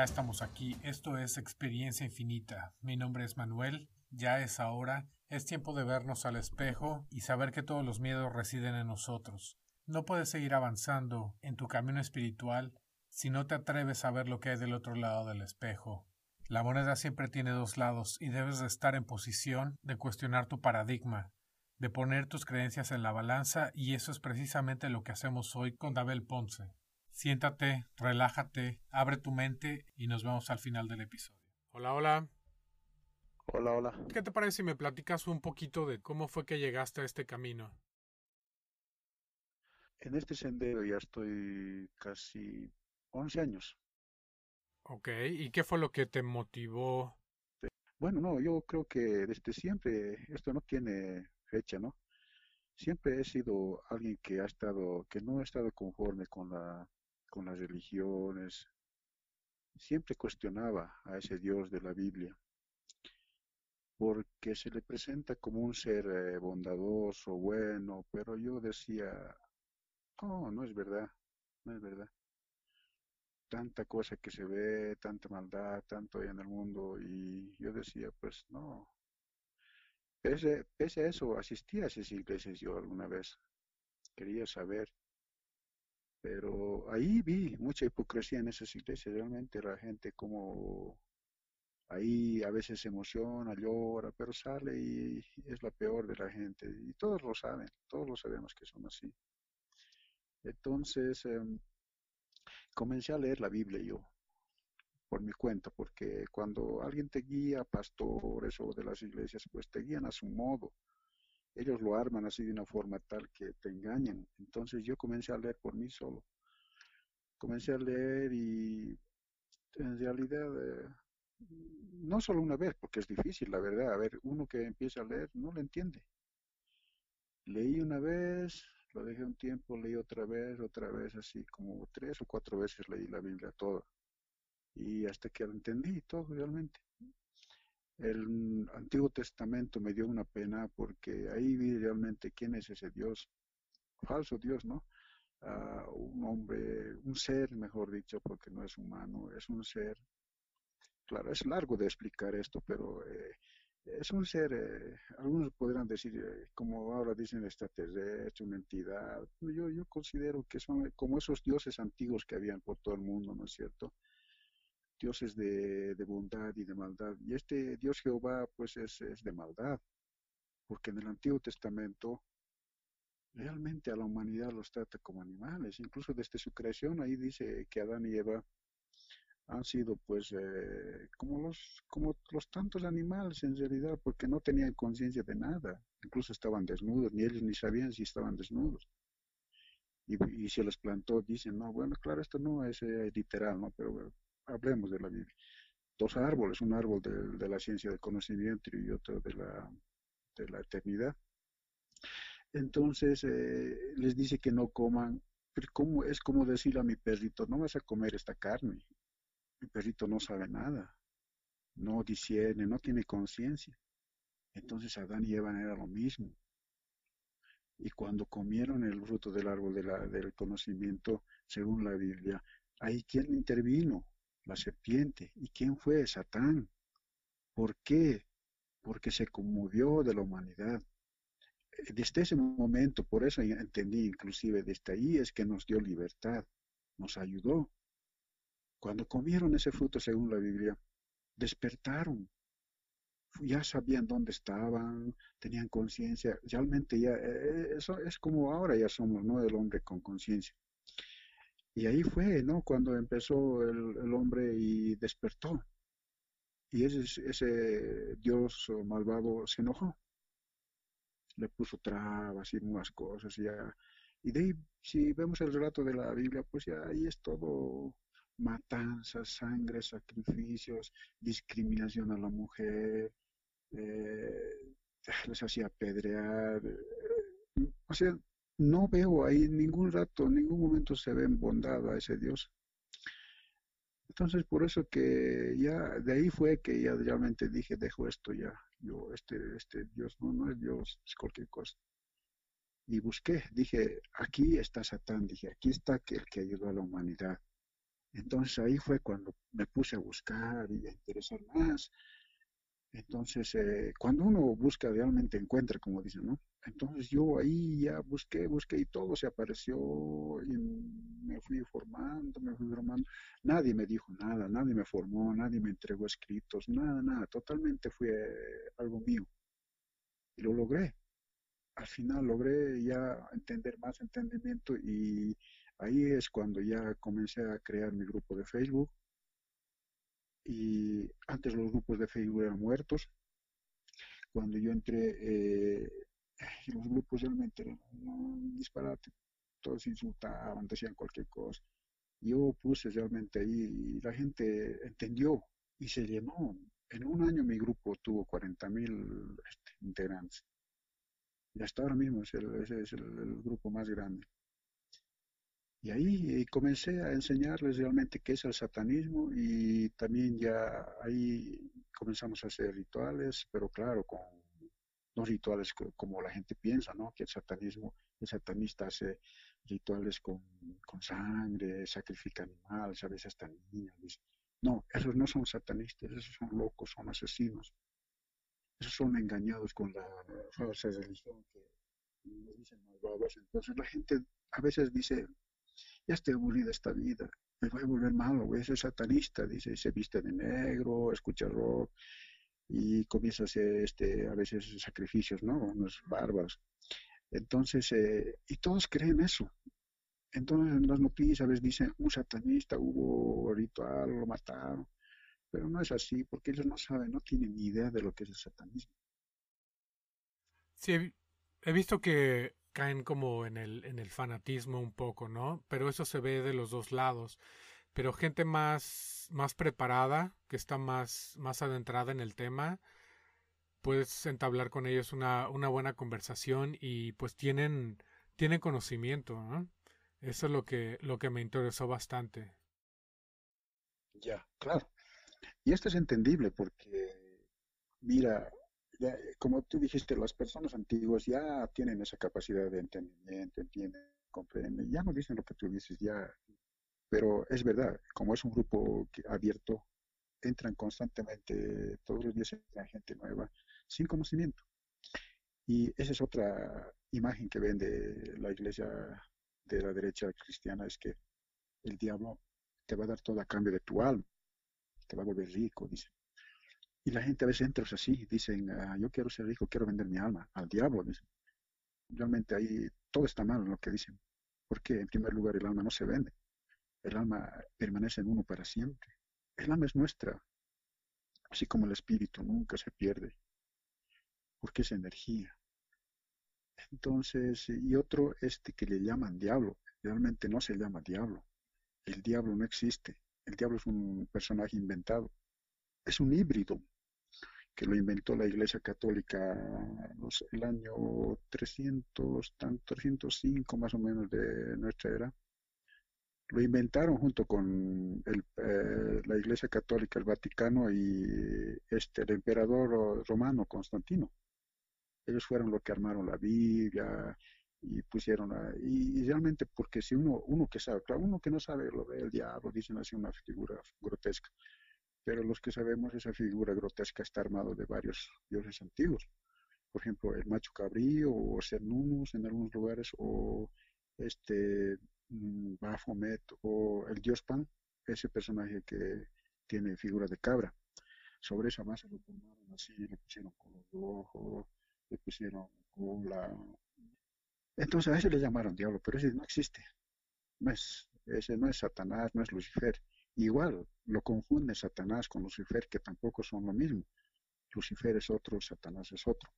Ya estamos aquí, esto es Experiencia Infinita. Mi nombre es Manuel, ya es ahora, es tiempo de vernos al espejo y saber que todos los miedos residen en nosotros. No puedes seguir avanzando en tu camino espiritual si no te atreves a ver lo que hay del otro lado del espejo. La moneda siempre tiene dos lados y debes de estar en posición de cuestionar tu paradigma, de poner tus creencias en la balanza y eso es precisamente lo que hacemos hoy con Dabel Ponce. Siéntate, relájate, abre tu mente y nos vemos al final del episodio. Hola, hola. Hola, hola. ¿Qué te parece si me platicas un poquito de cómo fue que llegaste a este camino? En este sendero ya estoy casi 11 años. Ok, ¿y qué fue lo que te motivó? Bueno, no, yo creo que desde siempre esto no tiene fecha, ¿no? Siempre he sido alguien que ha estado, que no ha estado conforme con la, con las religiones. Siempre cuestionaba a ese Dios de la Biblia, porque se le presenta como un ser eh, bondadoso, bueno, pero yo decía, no, no es verdad, no es verdad. Tanta cosa que se ve, tanta maldad, tanto hay en el mundo, y yo decía, pues no, Pese, pese a eso, asistí a esas iglesias yo alguna vez. Quería saber. Pero ahí vi mucha hipocresía en esas iglesias. Realmente la gente como ahí a veces se emociona, llora, pero sale y es la peor de la gente. Y todos lo saben, todos lo sabemos que son así. Entonces, em, comencé a leer la Biblia yo por mi cuenta, porque cuando alguien te guía, pastores o de las iglesias, pues te guían a su modo. Ellos lo arman así de una forma tal que te engañan. Entonces yo comencé a leer por mí solo. Comencé a leer y en realidad, eh, no solo una vez, porque es difícil, la verdad. A ver, uno que empieza a leer no lo entiende. Leí una vez, lo dejé un tiempo, leí otra vez, otra vez, así como tres o cuatro veces leí la Biblia toda y hasta que entendí todo realmente. El Antiguo Testamento me dio una pena porque ahí vi realmente quién es ese Dios, falso Dios, ¿no? Ah, un hombre, un ser, mejor dicho, porque no es humano, es un ser. Claro, es largo de explicar esto, pero eh, es un ser, eh, algunos podrán decir, eh, como ahora dicen extraterrestre, una entidad. Yo, yo considero que son como esos dioses antiguos que habían por todo el mundo, ¿no es cierto? Dioses de, bondad y de maldad. Y este Dios Jehová, pues es, es de maldad, porque en el Antiguo Testamento realmente a la humanidad los trata como animales. Incluso desde su creación ahí dice que Adán y Eva han sido pues eh, como los como los tantos animales en realidad porque no tenían conciencia de nada incluso estaban desnudos ni ellos ni sabían si estaban desnudos y, y se les plantó dicen no bueno claro esto no es eh, literal no pero hablemos de la Biblia. Dos árboles, un árbol de, la ciencia del conocimiento y otro de la, de la eternidad. Entonces eh, les dice que no coman, pero ¿cómo, es como decirle a mi perrito, no vas a comer esta carne. Mi perrito no sabe nada, no discierne, no tiene conciencia. Entonces Adán y Eva era lo mismo. Y cuando comieron el fruto del árbol de del conocimiento, según la Biblia, ahí quién intervino, la serpiente. ¿Y quién fue? Satán. ¿Por qué? Porque se conmovió de la humanidad. Eh, desde ese momento, por eso entendí inclusive desde ahí es que nos dio libertad, nos ayudó. Cuando comieron ese fruto, según la Biblia, despertaron, ya sabían dónde estaban, tenían conciencia, realmente ya, eh, eso es como ahora ya somos, ¿no? El hombre con conciencia. Y ahí fue, ¿no? Cuando empezó el, hombre y despertó. Y ese, ese Dios malvado se enojó. Le puso trabas y más cosas. Y, ya. y de ahí, si vemos el relato de la Biblia, pues ya ahí es todo matanzas, sangre, sacrificios, discriminación a la mujer, eh, les hacía apedrear. Eh, o sea, no veo ahí en ningún rato, en ningún momento se ve en bondad a ese Dios. Entonces, por eso que ya, de ahí fue que ya realmente dije, dejo esto ya. Yo, este, este Dios no, no es Dios, es cualquier cosa. Y busqué, dije, aquí está Satán, dije, aquí está el que ayudó a la humanidad. Entonces ahí fue cuando me puse a buscar y a interesar más. Entonces, eh, cuando uno busca, realmente encuentra, como dicen, ¿no? Entonces yo ahí ya busqué, busqué y todo se apareció y me fui formando, me fui formando. Nadie me dijo nada, nadie me formó, nadie me entregó escritos, nada, nada. Totalmente fue algo mío. Y lo logré. Al final logré ya entender más entendimiento y ahí es cuando ya comencé a crear mi grupo de Facebook y antes los grupos de Facebook eran muertos. Cuando yo entré, eh, los grupos realmente eran un disparate, todos insultaban, decían cualquier cosa. Yo puse realmente ahí y la gente entendió y se llenó. En un año mi grupo tuvo 40 mil este, integrantes. Y hasta ahora mismo es ese es el grupo más grande. Y ahí comencé a enseñarles realmente qué es el satanismo y también ya ahí comenzamos a hacer rituales, pero claro, con no rituales como la gente piensa, ¿no? Que el satanismo, el satanista hace rituales con, con sangre, sacrifica animales, a veces hasta niños. No, esos no son satanistas, esos son locos, son asesinos. Esos son engañados con la falsa religión que dicen malvados. Entonces la gente a veces dice, ya estoy aburrida esta vida, me voy a volver malo, voy a ser satanista, dice, se viste de negro, escucha rock y comienza a hacer este, a veces sacrificios, ¿no? Unos bárbaros. Entonces, eh, y todos creen eso. Entonces en las noticias les dicen, un satanista hubo ritual, lo mataron. Pero no es así, porque ellos no saben, no tienen ni idea de lo que es el satanismo. Sí, he visto que caen como en el, en el fanatismo un poco, ¿no? Pero eso se ve de los dos lados. Pero gente más, más preparada, que está más, más adentrada en el tema, puedes entablar con ellos una, una buena conversación y pues tienen, tienen conocimiento, ¿no? Eso es lo que, lo que me interesó bastante. Ya, claro. Y esto es entendible porque, mira, como tú dijiste, las personas antiguas ya tienen esa capacidad de entendimiento, entienden, comprenden, ya no dicen lo que tú dices, ya, pero es verdad, como es un grupo abierto, entran constantemente, todos los días entra gente nueva, sin conocimiento. Y esa es otra imagen que ven de la iglesia de la derecha cristiana, es que el diablo te va a dar todo a cambio de tu alma, te va a volver rico, dicen. Y la gente a veces entra así, dicen, ah, yo quiero ser rico, quiero vender mi alma al diablo, dicen. Realmente ahí todo está mal en lo que dicen. Porque en primer lugar el alma no se vende. El alma permanece en uno para siempre. El alma es nuestra, así como el espíritu nunca se pierde, porque es energía. Entonces, y otro, este que le llaman diablo, realmente no se llama diablo. El diablo no existe. El diablo es un personaje inventado es un híbrido que lo inventó la Iglesia Católica el año 300, 305 más o menos de nuestra era. Lo inventaron junto con eh, la Iglesia Católica, el Vaticano y este, el emperador romano Constantino. Ellos fueron los que armaron la Biblia y pusieron, y, realmente porque si uno, uno que sabe, claro, uno que no sabe lo ve el diablo, dicen así una figura grotesca pero los que sabemos esa figura grotesca está armado de varios dioses antiguos. Por ejemplo, el macho cabrío o Cernunnos en algunos lugares, o este Baphomet o el dios Pan, ese personaje que tiene figura de cabra. Sobre esa masa lo formaron así, le pusieron color le pusieron cola. Entonces a ese le llamaron diablo, pero ese no existe. No es, ese no es Satanás, no es Lucifer. Igual lo confunde Satanás con Lucifer, que tampoco son lo mismo. Lucifer es otro, Satanás es otro.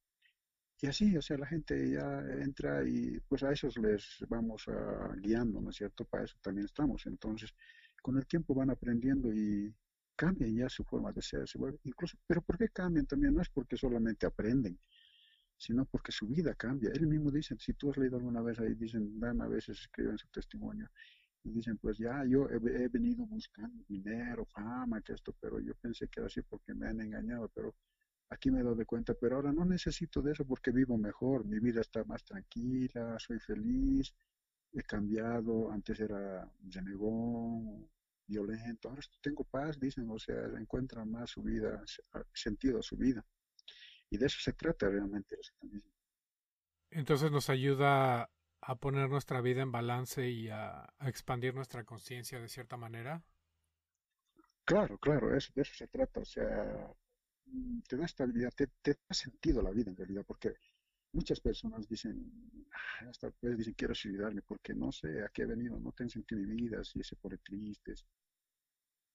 Y así, o sea, la gente ya entra y pues a esos les vamos a, guiando, ¿no es cierto? Para eso también estamos. Entonces, con el tiempo van aprendiendo y cambian ya su forma de ser. incluso, pero ¿por qué cambian también? No es porque solamente aprenden, sino porque su vida cambia. Él mismo dice, si tú has leído alguna vez ahí, dicen, dan a veces escriben su testimonio, y dicen, pues ya, yo he, venido buscando dinero, fama, que esto, pero yo pensé que era así porque me han engañado, pero aquí me doy cuenta, pero ahora no necesito de eso porque vivo mejor, mi vida está más tranquila, soy feliz, he cambiado, antes era renegón, violento. Ahora tengo paz, dicen, o sea, encuentran más su vida, sentido a su vida. Y de eso se trata realmente el satanismo. Entonces nos ayuda a poner nuestra vida en balance y a, expandir nuestra conciencia de cierta manera. Claro, claro, eso, de eso se trata. O sea, te da estabilidad, te, te da sentido la vida en realidad, porque muchas personas dicen, ah, hasta pues dicen, quiero suicidarme porque no sé a qué he venido, no tengo sentido mi vida, si se pone tristes.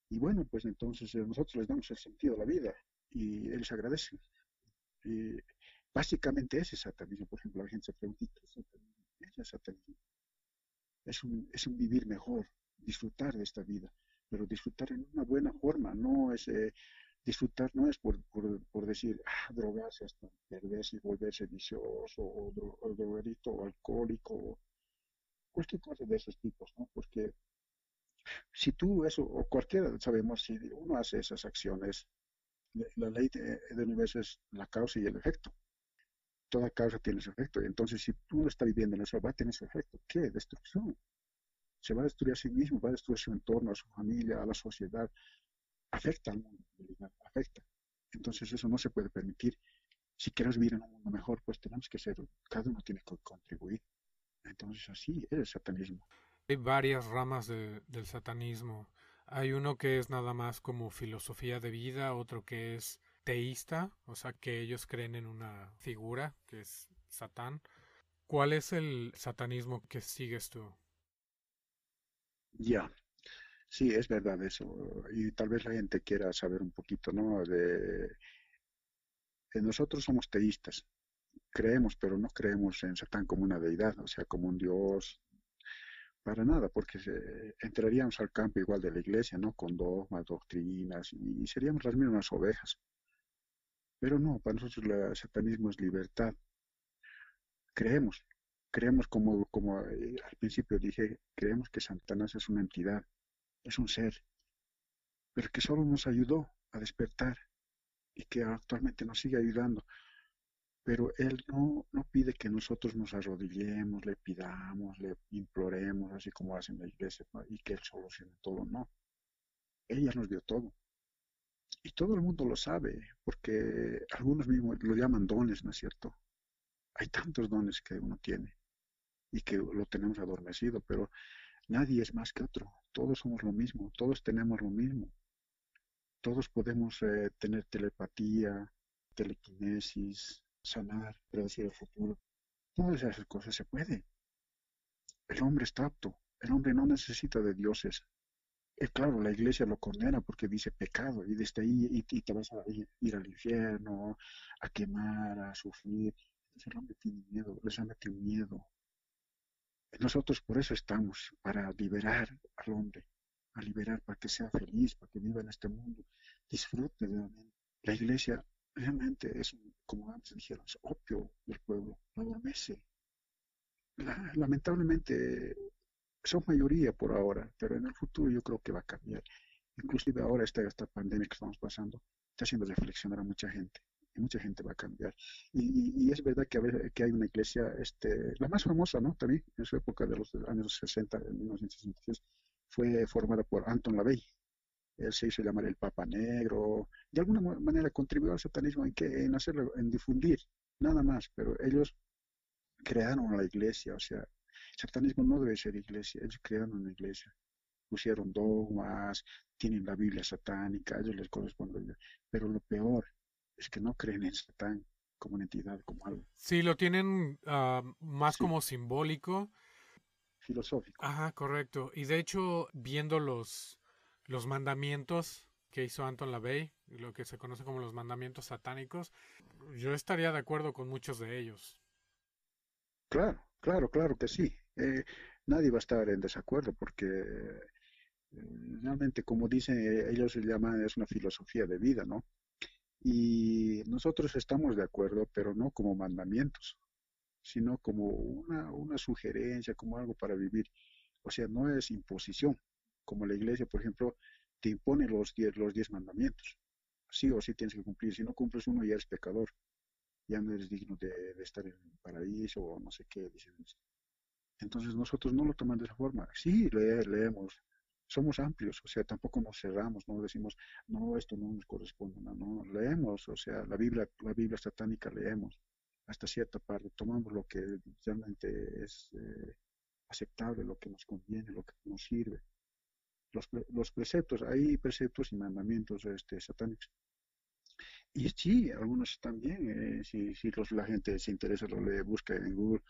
Y bueno, pues entonces eh, nosotros les damos el sentido a la vida y ellos agradecen. Y básicamente ese satanismo, por ejemplo, la gente se pregunta, ¿qué es satanismo? Es. Es un, es un vivir mejor, disfrutar de esta vida, pero disfrutar en una buena forma, no es eh, disfrutar no es por, por, decir, ah, drogarse hasta perderse y volverse vicioso o, o drogadito o alcohólico, cualquier cosa de esos tipos. Porque si tú eso, o cualquiera, sabemos, si uno hace esas acciones, la ley del universo es la causa y el efecto. Toda causa tiene su efecto. Entonces, si tú no estás viviendo en eso, va a tener su efecto. ¿Qué? Destrucción. Se va a destruir a sí mismo, va a destruir su entorno, a su familia, a la sociedad, afecta al mundo, afecta. Entonces eso no se puede permitir. Si quieres vivir en un mundo mejor, pues tenemos que ser, cada uno tiene que contribuir. Entonces así es el satanismo. Hay varias ramas del satanismo. Hay uno que es nada más como filosofía de vida, otro que es teísta, o sea que ellos creen en una figura que es Satán. ¿Cuál es el satanismo que sigues tú? Ya, Sí, es verdad eso. Y tal vez la gente quiera saber un poquito, ¿no? De, nosotros somos teístas. Creemos, pero no creemos en Satán como una deidad, o sea, como un dios. Para nada, porque entraríamos al campo igual de la iglesia, ¿no? Con dogmas, doctrinas, y, seríamos las mismas ovejas. Pero no, para nosotros el satanismo es libertad. Creemos, creemos como, como eh, al principio dije, creemos que Satanás es una entidad, es un ser, pero que solo nos ayudó a despertar y que actualmente nos sigue ayudando. Pero Él no, no pide que nosotros nos arrodillemos, le pidamos, le imploremos, así como hacen la iglesia, y que Él solucione todo. No. Ella nos dio todo. Y todo el mundo lo sabe, porque algunos mismos lo llaman dones, ¿no es cierto? Hay tantos dones que uno tiene y que lo tenemos adormecido, pero nadie es más que otro todos somos lo mismo, todos tenemos lo mismo. Todos podemos eh, tener telepatía, telequinesis, sanar, predecir el futuro. Todas esas cosas se puede. El hombre está apto. El hombre no necesita de dioses. Eh, claro, la iglesia lo condena porque dice pecado y desde ahí y, te vas a ir, al infierno, a quemar, a sufrir. Entonces el hombre tiene miedo, les ha metido miedo, nosotros por eso estamos, para liberar al hombre, a liberar para que sea feliz, para que viva en este mundo, disfrute realmente. La iglesia realmente es, como antes dijeron, es opio del pueblo, no adormece. lamentablemente son mayoría por ahora, pero en el futuro yo creo que va a cambiar. Inclusive ahora esta, esta pandemia que estamos pasando está haciendo reflexionar a mucha gente mucha gente va a cambiar. Y, es verdad que, a ver, que hay una iglesia, este, la más famosa, ¿no? También en su época de los años 60, en 1966, fue formada por Anton LaVey. Él se hizo llamar el Papa Negro. De alguna manera contribuyó al satanismo en, que, en hacerlo, en difundir, nada más. Pero ellos crearon la iglesia, o sea, el satanismo no debe ser iglesia, ellos crearon una iglesia pusieron dogmas, tienen la Biblia satánica, ellos les corresponde. Pero lo peor es que no creen en Satán como una entidad, como algo. Sí, lo tienen ah, más como simbólico. Filosófico. Ajá, correcto. Y de hecho, viendo los, los mandamientos que hizo Anton LaVey, lo que se conoce como los mandamientos satánicos, yo estaría de acuerdo con muchos de ellos. Claro, claro, claro que sí. Eh, nadie va a estar en desacuerdo porque eh, realmente, como dicen, ellos se llaman, es una filosofía de vida, ¿no? Y nosotros estamos de acuerdo, pero no como mandamientos, sino como una, una sugerencia, como algo para vivir. O sea, no es imposición, como la iglesia, por ejemplo, te impone los diez, los diez mandamientos. Sí o sí tienes que cumplir. Si no cumples uno, ya eres pecador. Ya no eres digno de, estar en el paraíso o no sé qué, dicen. Entonces nosotros no lo tomamos de esa forma. Sí, leemos, somos amplios, o sea, tampoco nos cerramos, no decimos, no, esto no nos corresponde, no, leemos, o sea, la Biblia, la Biblia satánica leemos hasta cierta parte, tomamos lo que realmente es eh, aceptable, lo que nos conviene, lo que nos sirve. Los, los preceptos, hay preceptos y mandamientos este, satánicos. Y sí, algunos también, eh, si, si los, la gente se interesa, lo lee, busca en Google,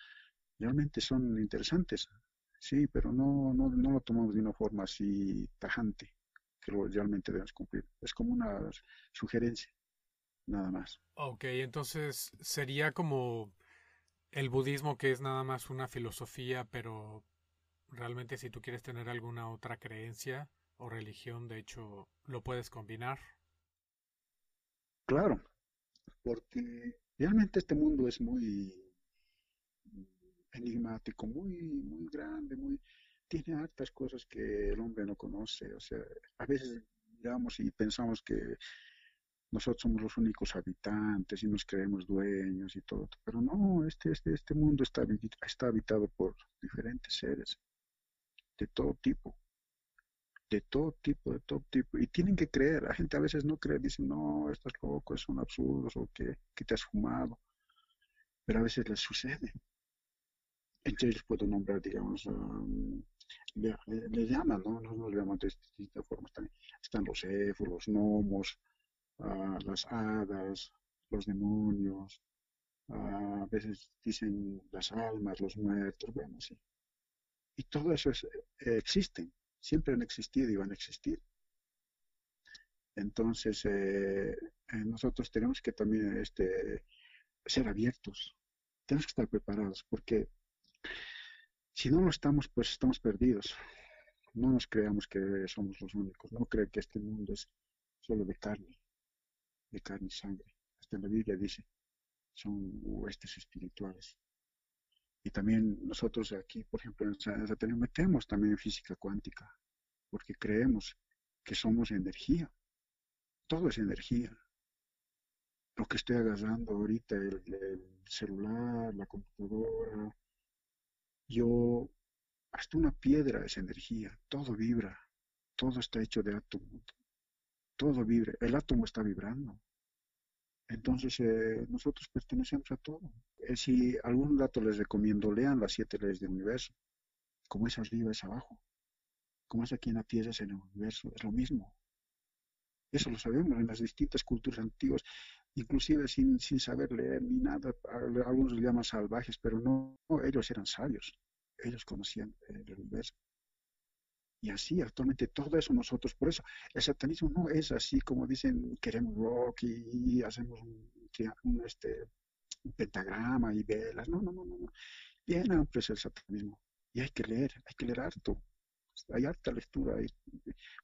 realmente son interesantes. Sí, pero no, no, no lo tomamos de una forma así tajante, que lo realmente debemos cumplir. Es como una sugerencia, nada más. Ok, entonces sería como el budismo que es nada más una filosofía, pero realmente si tú quieres tener alguna otra creencia o religión, de hecho, lo puedes combinar. Claro, porque realmente este mundo es muy enigmático, muy, muy grande, muy, tiene hartas cosas que el hombre no conoce. O sea, a veces miramos y pensamos que nosotros somos los únicos habitantes y nos creemos dueños y todo, pero no, este, este, este mundo está, está habitado por diferentes seres de todo tipo, de todo tipo, de todo tipo, y tienen que creer, la gente a veces no cree, dice, no, estás loco, son absurdos, o que, que te has fumado, pero a veces les sucede, entre ellos puedo nombrar, digamos, um, le, llaman, ¿no? Nos, llaman de distintas formas también. Están los elfos, los gnomos, uh, las hadas, los demonios, uh, a veces dicen las almas, los muertos, bueno, sí. Y todo eso es, existen, siempre han existido y van a existir. Entonces, eh, eh, nosotros tenemos que también este, ser abiertos, tenemos que estar preparados, porque si no lo estamos, pues estamos perdidos. No nos creamos que somos los únicos. No creen que este mundo es solo de carne, de carne y sangre. Hasta la Biblia dice, son huestes espirituales. Y también nosotros aquí, por ejemplo, en metemos también física cuántica, porque creemos que somos energía. Todo es energía. Lo que estoy agarrando ahorita, el celular, la computadora, yo, hasta una piedra es energía, todo vibra, todo está hecho de átomos, todo vibra, el átomo está vibrando. Entonces, eh, nosotros pertenecemos a todo. Eh, si algún dato les recomiendo, lean las siete leyes del universo. Como es arriba, es abajo. Como es aquí en la Tierra, es en el universo. Es lo mismo. Eso lo sabemos en las distintas culturas antiguas, inclusive sin, sin saber leer ni nada. Algunos lo llaman salvajes, pero no, ellos eran sabios. Ellos conocían el universo. Y así, actualmente, todo eso nosotros, por eso, el satanismo no es así como dicen, queremos rock y, hacemos un, este, un pentagrama y velas. No, no, no, no. Bien amplio es el satanismo. Y hay que leer, hay que leer harto hay harta lectura. Hay,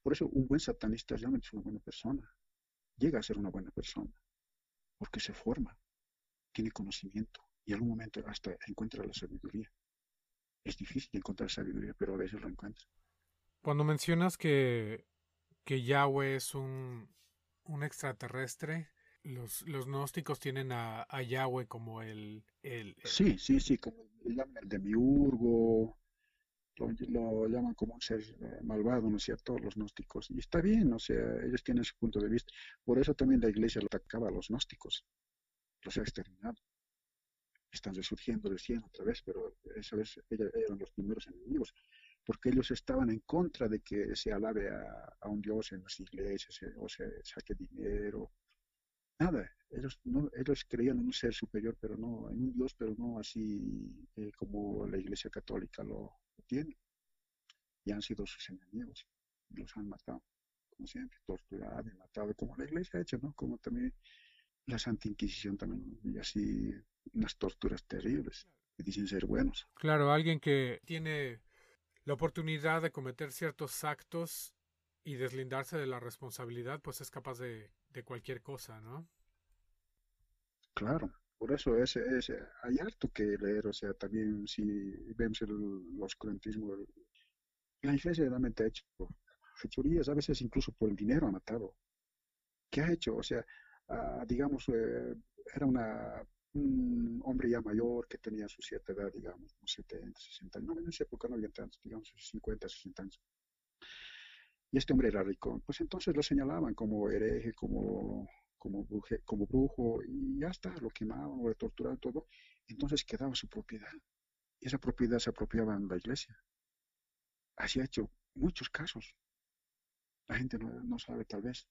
por eso un buen satanista realmente es una buena persona. Llega a ser una buena persona. Porque se forma, tiene conocimiento y en algún momento hasta encuentra la sabiduría. Es difícil encontrar sabiduría, pero a veces lo encuentra. Cuando mencionas que, que Yahweh es un, un extraterrestre, los, los gnósticos tienen a, Yahweh como el, el, Sí, sí, sí, como llaman el demiurgo, lo, llaman como un ser eh, malvado, ¿no es cierto?, los gnósticos. Y está bien, o sea, ellos tienen su punto de vista. Por eso también la iglesia lo atacaba a los gnósticos, los ha exterminado. Están resurgiendo recién otra vez, pero esa vez ellos eran los primeros enemigos, porque ellos estaban en contra de que se alabe a, un dios en las iglesias, eh, o se saque dinero. Nada, ellos, no, ellos creían en un ser superior, pero no, en un dios, pero no así eh, como la iglesia católica lo, tienen. Y han sido sus enemigos. Los han matado, como siempre, torturado y matado, como la iglesia ha hecho, ¿no? Como también la Santa Inquisición también, y así unas torturas terribles, que dicen ser buenos. Claro, alguien que tiene la oportunidad de cometer ciertos actos y deslindarse de la responsabilidad, pues es capaz de, de cualquier cosa, ¿no? Claro, por eso es, hay harto que leer, o sea, también si vemos el, los la iglesia realmente ha hecho fechorías, a veces incluso por el dinero ha matado. ¿Qué ha hecho? O sea, ah, digamos, eh, era una, un hombre ya mayor que tenía su cierta edad, digamos, 70, 60 años, en esa época no había tantos, digamos, 50, 60 años. y este hombre era rico. Pues entonces lo señalaban como hereje, como, como, como brujo, y ya está, lo quemaban, lo torturaban, todo. Entonces quedaba su propiedad. Y esa propiedad se apropiaba en la iglesia. Así ha hecho muchos casos. La gente no, no sabe tal vez.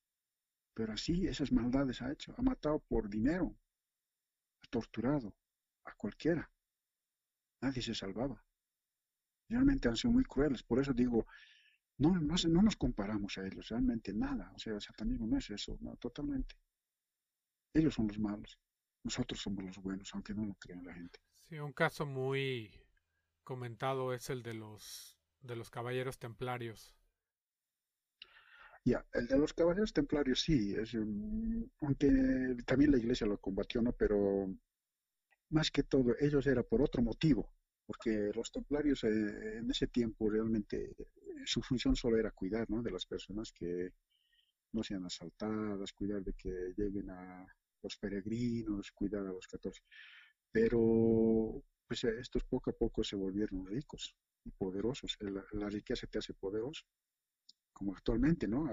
Pero así esas maldades ha hecho. Ha matado por dinero. Ha torturado a cualquiera. Nadie se salvaba. Realmente han sido muy crueles. Por eso digo, no, no, no nos comparamos a ellos, realmente nada. O sea, el satanismo no es eso, no, totalmente. Ellos son los malos. Nosotros somos los buenos, aunque no lo crean la gente. Sí, un caso muy comentado es el de los de los caballeros templarios. Ya, el de los caballeros templarios sí, es, aunque también la iglesia lo combatió, ¿no? Pero más que todo, ellos era por otro motivo, porque los templarios eh, en ese tiempo realmente eh, su función solo era cuidar, ¿no? De las personas que no sean asaltadas, cuidar de que lleguen a los peregrinos, cuidar a los católicos. Pero pues estos poco a poco se volvieron ricos y poderosos. La, la riqueza te hace poderoso como actualmente, ¿no?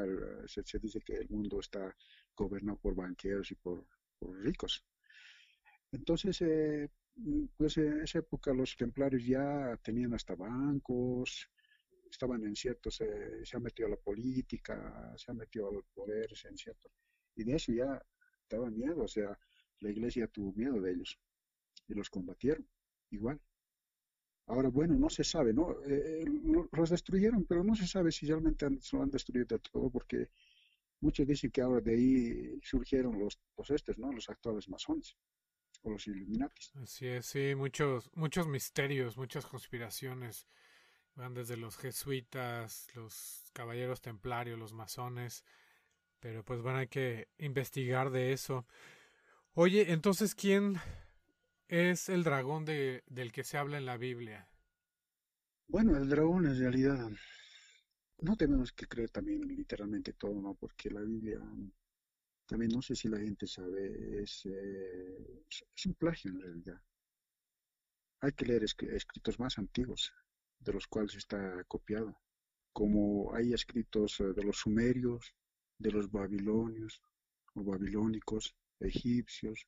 Se, dice que el mundo está gobernado por banqueros y por, ricos. Entonces, eh, pues en esa época los templarios ya tenían hasta bancos, estaban en ciertos, eh, se han metido a la política, se han metido al poder, en ciertos, y de eso ya estaba miedo, o sea, la iglesia tuvo miedo de ellos y los combatieron, igual. Ahora, bueno, no se sabe, ¿no? Eh, los destruyeron, pero no se sabe si realmente se lo han destruido de todo, porque muchos dicen que ahora de ahí surgieron los, los estos, ¿no? Los actuales masones o los Illuminatis. Así es, sí, muchos, muchos misterios, muchas conspiraciones. Van desde los jesuitas, los caballeros templarios, los masones. Pero pues bueno, hay que investigar de eso. Oye, entonces, ¿quién es el dragón de, del que se habla en la Biblia? Bueno, el dragón en realidad no tenemos que creer también literalmente todo, ¿no? Porque la Biblia también no sé si la gente sabe, es, eh, es un plagio en realidad. Hay que leer escritos más antiguos, de los cuales está copiado, como hay escritos eh, de los sumerios, de los babilonios o babilónicos, egipcios,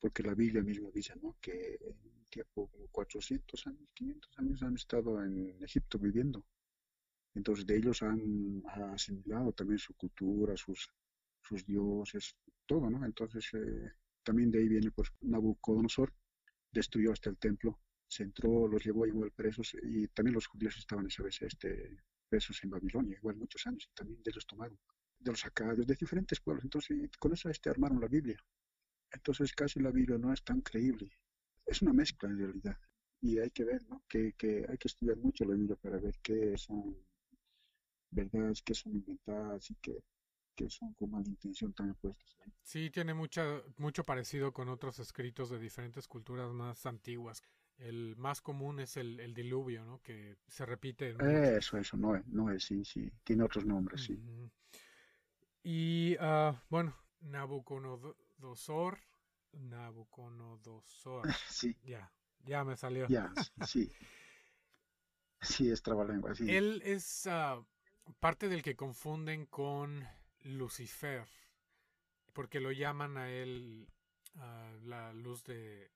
porque la Biblia misma dice ¿no? que en tiempo como 400 años, 500 años han estado en Egipto viviendo. Entonces de ellos han asimilado también su cultura, sus, sus dioses, todo, ¿no? Entonces eh, también de ahí viene pues Nabucodonosor, destruyó hasta el templo, se entró, los llevó igual presos y también los judíos estaban esa vez este, presos en Babilonia, igual muchos años, y también de ellos tomaron, de los sacados, de diferentes pueblos. Entonces con eso este, armaron la Biblia. Entonces casi la Biblia no es tan creíble. Es una mezcla en realidad. Y hay que ver, ¿no? Que, que hay que estudiar mucho la Biblia para ver qué son verdades, qué son inventadas y qué, qué son con mala intención también puestas ahí. Sí, tiene mucha, mucho parecido con otros escritos de diferentes culturas más antiguas. El más común es el, el diluvio, ¿no? Que se repite. eso, eso, no es, no es, sí, sí. Tiene otros nombres, sí. Y, uh, bueno, Nabucodonosor Nabucodonosor. Sí. Ya, ya me salió. Ya, sí. Sí, es trabalengua, sí. Él es ah, parte del que confunden con Lucifer, porque lo llaman a él uh, la luz de,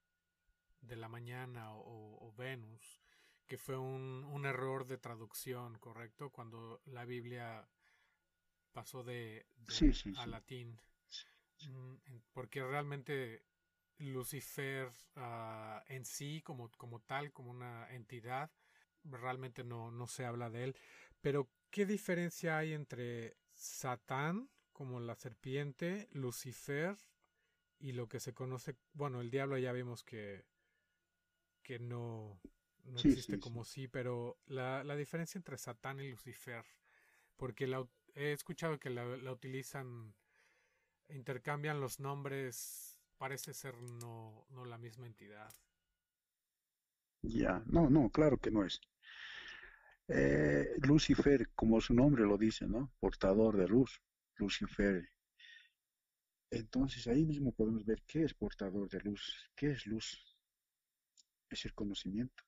de la mañana o, Venus, que fue un, un, error de traducción, ¿correcto? Cuando la Biblia pasó de, a latín. Mm, porque realmente Lucifer uh, en sí, como, como tal, como una entidad, realmente no, no se habla de él. Pero, ¿qué diferencia hay entre Satán, como la serpiente, Lucifer y lo que se conoce, bueno, el diablo ya vimos que, que no, no existe como sí. pero la, la, diferencia entre Satán y Lucifer, porque la, he escuchado que la, la utilizan intercambian los nombres, parece ser no, no la misma entidad. Ya, no, no, claro que no es. Eh, Lucifer, como su nombre lo dice, ¿no? Portador de luz, Lucifer. Entonces ahí mismo podemos ver qué es portador de luz, qué es luz. Es el conocimiento,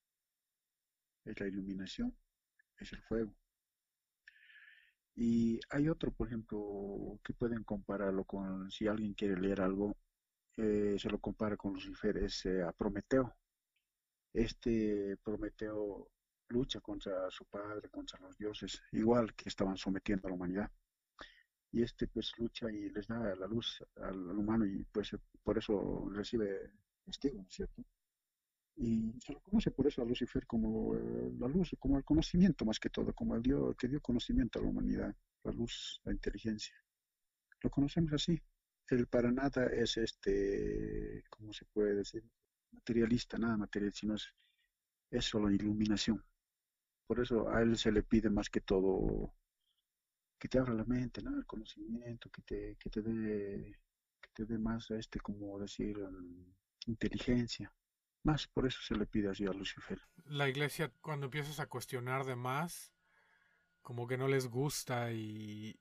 es la iluminación, es el fuego. Y hay otro, por ejemplo, que pueden compararlo con, si alguien quiere leer algo, eh, se lo compara con Lucifer, es eh, a Prometeo. Este Prometeo lucha contra su padre, contra los dioses, igual que estaban sometiendo a la humanidad. Y este pues lucha y les da la luz al, humano y pues por eso recibe castigo, cierto? Y se lo conoce por eso a Lucifer como eh, la luz, como el conocimiento más que todo, como el Dios que dio conocimiento a la humanidad, la luz, la inteligencia. Lo conocemos así. Él para nada es este, ¿cómo se puede decir? Materialista, nada material, sino es, solo iluminación. Por eso a él se le pide más que todo que te abra la mente. El conocimiento, que te, que te dé, que te dé más, este, como decir, um, inteligencia. Más por eso se le pide así a Lucifer. La iglesia, cuando empiezas a cuestionar de más, como que no les gusta y,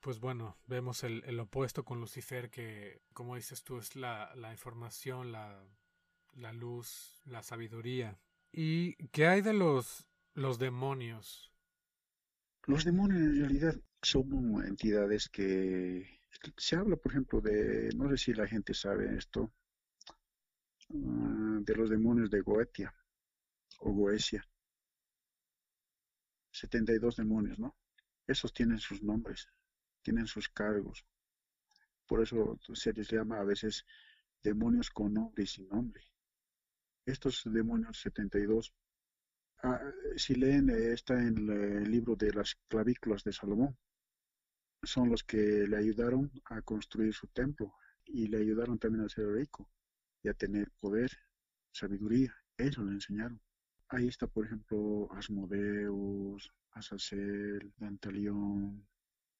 pues bueno, vemos el, el, opuesto con Lucifer, que, como dices tú, es la, la información, la, la, luz, la sabiduría. ¿Y qué hay de los los demonios. Los demonios en realidad son entidades que se habla, por ejemplo, de, no sé si la gente sabe esto, ah, de los demonios de Goetia o Goesia. 72 demonios, ¿no? Esos tienen sus nombres, tienen sus cargos. Por eso se les llama a veces demonios con nombre y sin nombre. Estos demonios 72 Ah, si leen, eh, está en el libro de las clavículas de Salomón. Son los que le ayudaron a construir su templo y le ayudaron también a ser rico y a tener poder, sabiduría. Ellos le enseñaron. Ahí está, por ejemplo, Asmodeus, Azazel, Dantalión,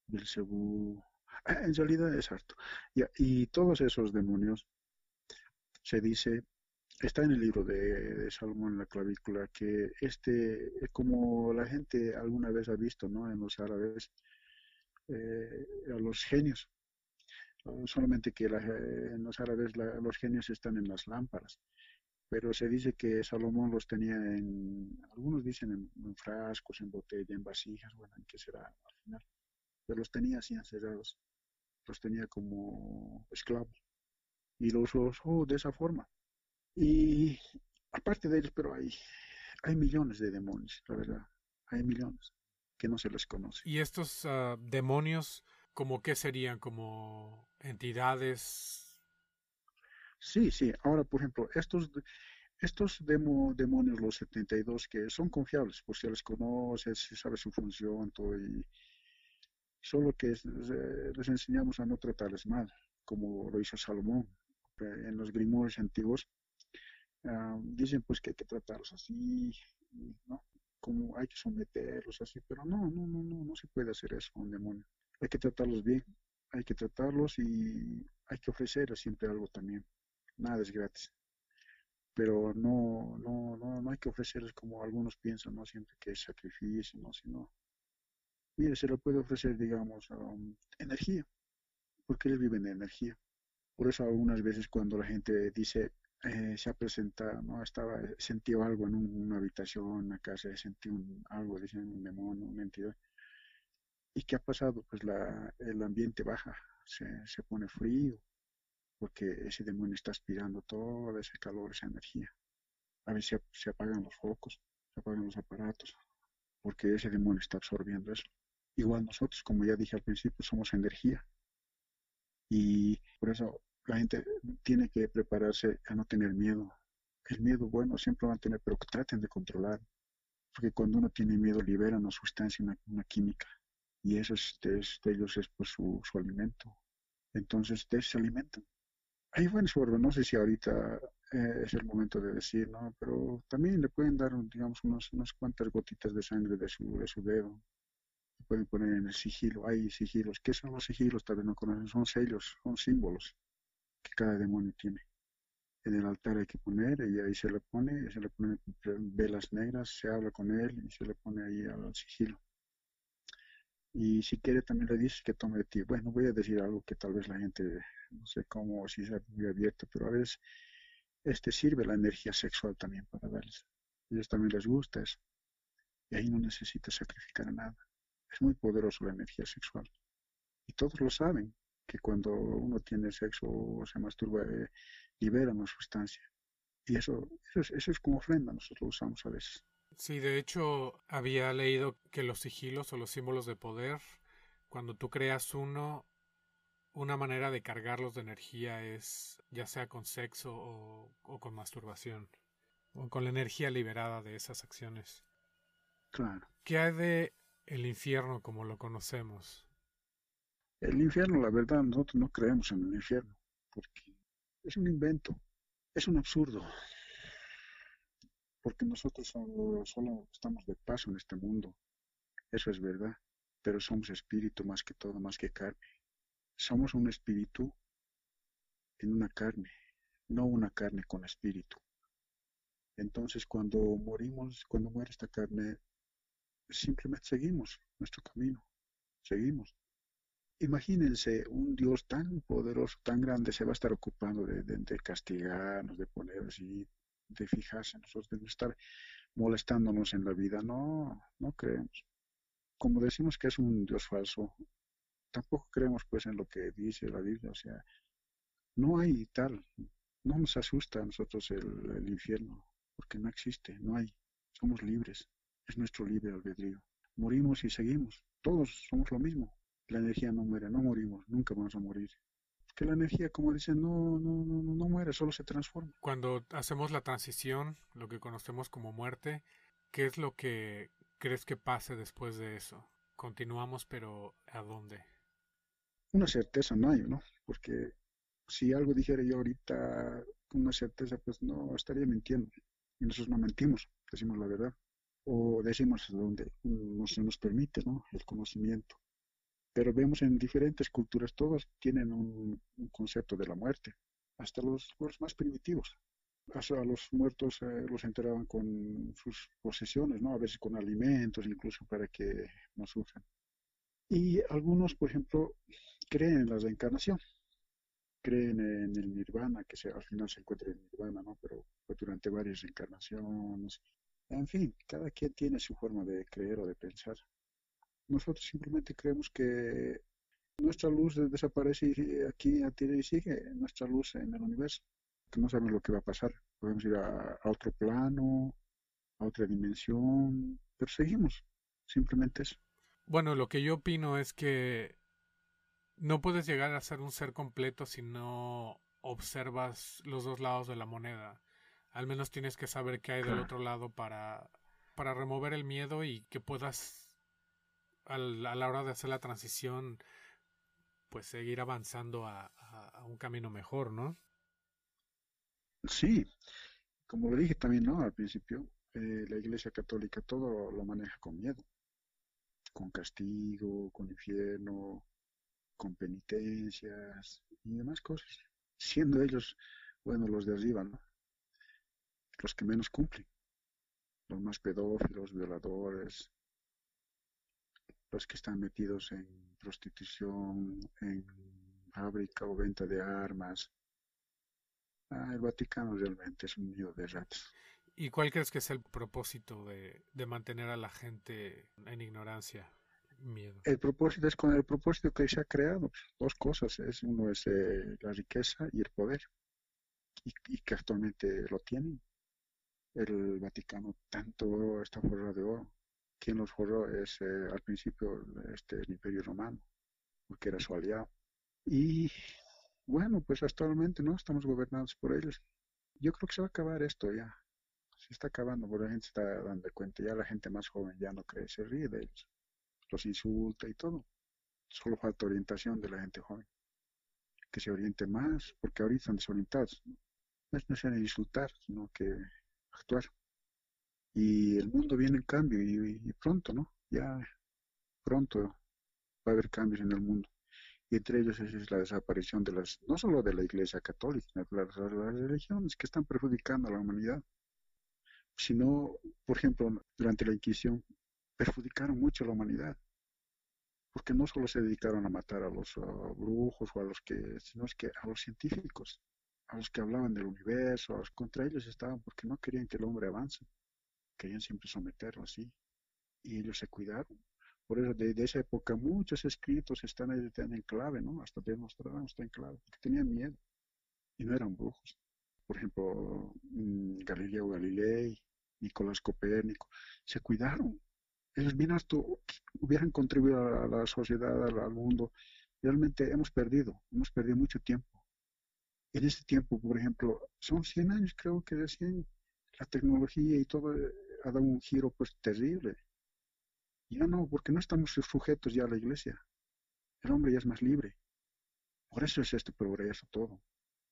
Belcebú. Ah, en realidad es harto. y todos esos demonios se dice está en el libro de, Salomón, la clavícula, que este, como la gente alguna vez ha visto, ¿no? En los árabes, eh, a los genios. Solamente que en los árabes los genios están en las lámparas. Pero se dice que Salomón los tenía en, algunos dicen en, frascos, en botella, en vasijas, bueno, ¿en qué será al final? Pero los tenía así encerrados. Los tenía como esclavos. Y los usó de esa forma y aparte de ellos, pero hay, hay millones de demonios, la verdad. Hay millones que no se les conoce. ¿Y estos uh, demonios, como qué serían? ¿Como entidades? Sí, sí. Ahora, por ejemplo, estos, estos demo, demonios, los 72, que son confiables, por si les conoce, si sabe su función, todo, y solo que les enseñamos a no tratarles mal, como lo hizo Salomón. En los grimores antiguos Ah, dicen pues que hay que tratarlos así, ¿no? Como hay que someterlos así, pero no, no, no, no, no se puede hacer eso un demonio. Hay que tratarlos bien, hay que tratarlos y hay que ofrecer siempre algo también. Nada es gratis. Pero no, no, no, no hay que ofrecerles como algunos piensan, ¿no? Siempre que es sacrificio, ¿no? Sino, mire, se le puede ofrecer, digamos, um, energía, porque ellos viven de energía. Por eso algunas veces cuando la gente dice, eh, se ha presentado, ¿no? Estaba, sentió algo en una habitación, una casa, sentí un, algo, dicen un demonio, una entidad. ¿Y qué ha pasado? Pues la, el ambiente baja, se, se pone frío, porque ese demonio está aspirando todo ese calor, esa energía. A veces se, apagan los focos, se apagan los aparatos, porque ese demonio está absorbiendo eso. Igual nosotros, como ya dije al principio, somos energía. Y por eso la gente tiene que prepararse a no tener miedo. El miedo, bueno, siempre van a tener, pero traten de controlar. Porque cuando uno tiene miedo, libera una sustancia, una, química. Y eso es, de, ellos es pues, su, su, alimento. Entonces, de se alimentan. Ahí bueno, sobre, no sé si ahorita eh, es el momento de decir, ¿no? Pero también le pueden dar, digamos, unos, unas cuantas gotitas de sangre de su, de su dedo pueden poner en el sigilo. Hay sigilos. ¿Qué son los sigilos? Tal vez no conocen. Son sellos, son símbolos que cada demonio tiene. En el altar hay que poner, y ahí se le pone, se le pone velas negras, se habla con él y se le pone ahí al sigilo. Y si quiere también le dices que tome de ti. Bueno, voy a decir algo que tal vez la gente, no sé cómo, si sea muy abierto, pero a veces este sirve la energía sexual también para darles. A ellos también les gusta eso. Y ahí no necesita sacrificar nada. Es muy poderoso la energía sexual. Y todos lo saben, que cuando uno tiene sexo o se masturba, eh, libera una sustancia. Y eso, eso, es, eso es como ofrenda, nosotros lo usamos a veces. Sí, de hecho, había leído que los sigilos o los símbolos de poder, cuando tú creas uno, una manera de cargarlos de energía es ya sea con sexo o, o con masturbación, o con la energía liberada de esas acciones. Claro. ¿Qué hay de el infierno como lo conocemos? El infierno, la verdad, nosotros no creemos en el infierno, porque es un invento, es un absurdo, porque nosotros solo, solo estamos de paso en este mundo, eso es verdad, pero somos espíritu más que todo, más que carne. Somos un espíritu en una carne, no una carne con espíritu. Entonces, cuando morimos, cuando muere esta carne, simplemente seguimos nuestro camino, seguimos. Imagínense un Dios tan poderoso, tan grande, se va a estar ocupando de, de, castigarnos, de poner así, de fijarse en nosotros, de estar molestándonos en la vida. No, no creemos. Como decimos que es un Dios falso, tampoco creemos pues en lo que dice la Biblia. O sea, no hay tal, no nos asusta a nosotros el, el infierno, porque no existe, no hay. Somos libres, es nuestro libre albedrío. Morimos y seguimos, todos somos lo mismo la energía no muere, no morimos, nunca vamos a morir. La energía, como dicen, no, no, no, no muere, solo se transforma. Cuando hacemos la transición, lo que conocemos como muerte, ¿qué es lo que crees que pase después de eso? Continuamos, pero ¿a dónde? Una certeza no hay, ¿no? Porque si algo dijera yo ahorita con una certeza, pues no estaría mintiendo. Y nosotros no mentimos, decimos la verdad. O decimos donde nos, nos permite, ¿no? El conocimiento pero vemos en diferentes culturas, todos tienen un, concepto de la muerte, hasta los más primitivos. A los muertos eh, los enterraban con sus posesiones, ¿no? A veces con alimentos, incluso para que no sufran. Y algunos, por ejemplo, creen en la reencarnación, creen en el nirvana, que se, al final se encuentra en nirvana, ¿no? Pero durante varias reencarnaciones. En fin, cada quien tiene su forma de creer o de pensar. Nosotros simplemente creemos que nuestra luz desaparece aquí y sigue nuestra luz en el universo, que no sabemos lo que va a pasar. Podemos ir a, otro plano, a otra dimensión, pero seguimos, simplemente eso. Bueno, lo que yo opino es que no puedes llegar a ser un ser completo si no observas los dos lados de la moneda. Al menos tienes que saber qué hay del otro lado para, para remover el miedo y que puedas a la hora de hacer la transición, pues seguir avanzando a, un camino mejor, ¿no? Sí, como lo dije también, ¿no? Al principio, eh, la Iglesia Católica todo lo maneja con miedo, con castigo, con infierno, con penitencias y demás cosas, siendo ellos, bueno, los de arriba, ¿no? Los que menos cumplen, los más pedófilos, violadores, los que están metidos en prostitución, en fábrica o venta de armas. Ah, el Vaticano realmente es un nido de ratas. ¿Y cuál crees que es el propósito de, de mantener a la gente en ignorancia? Miedo. El propósito es con el propósito que se ha creado. Dos cosas. Es, uno es eh, la riqueza y el poder. Y, y, que actualmente lo tienen. El Vaticano tanto está forrado de oro quien los forró es eh, al principio este, el Imperio Romano, porque era su aliado. Y bueno, pues actualmente no estamos gobernados por ellos. Yo creo que se va a acabar esto ya. Se está acabando, porque la gente se está dando cuenta. Ya la gente más joven ya no cree, se ríe de ellos. Los insulta y todo. Solo falta orientación de la gente joven. Que se oriente más, porque ahorita están desorientados. No es necesario insultar, sino que actuar y el mundo viene en cambio y, pronto, ¿no? Ya pronto va a haber cambios en el mundo. Y entre ellos es la desaparición de las, no solo de la Iglesia Católica, sino de las, religiones que están perjudicando a la humanidad. Sino, por ejemplo, durante la Inquisición, perjudicaron mucho a la humanidad. Porque no solo se dedicaron a matar a los brujos o a los que, sino es que a los científicos, a los que hablaban del universo, a los contra ellos estaban porque no querían que el hombre avance querían siempre someterlo así. Y ellos se cuidaron. Por eso, de, esa época, muchos escritos están, están en clave, ¿no? Hasta de Nostradamus está en clave, porque tenían miedo y no eran brujos. Por ejemplo, mm, Galileo Galilei, Nicolás Copérnico, se cuidaron. Ellos bien harto hubieran contribuido a la sociedad, al mundo. Realmente hemos perdido, hemos perdido mucho tiempo. En este tiempo, por ejemplo, son 100 años creo que recién la tecnología y todo eh, ha dado un giro pues terrible. Ya no, porque no estamos sujetos ya a la iglesia. El hombre ya es más libre. Por eso es este progreso todo.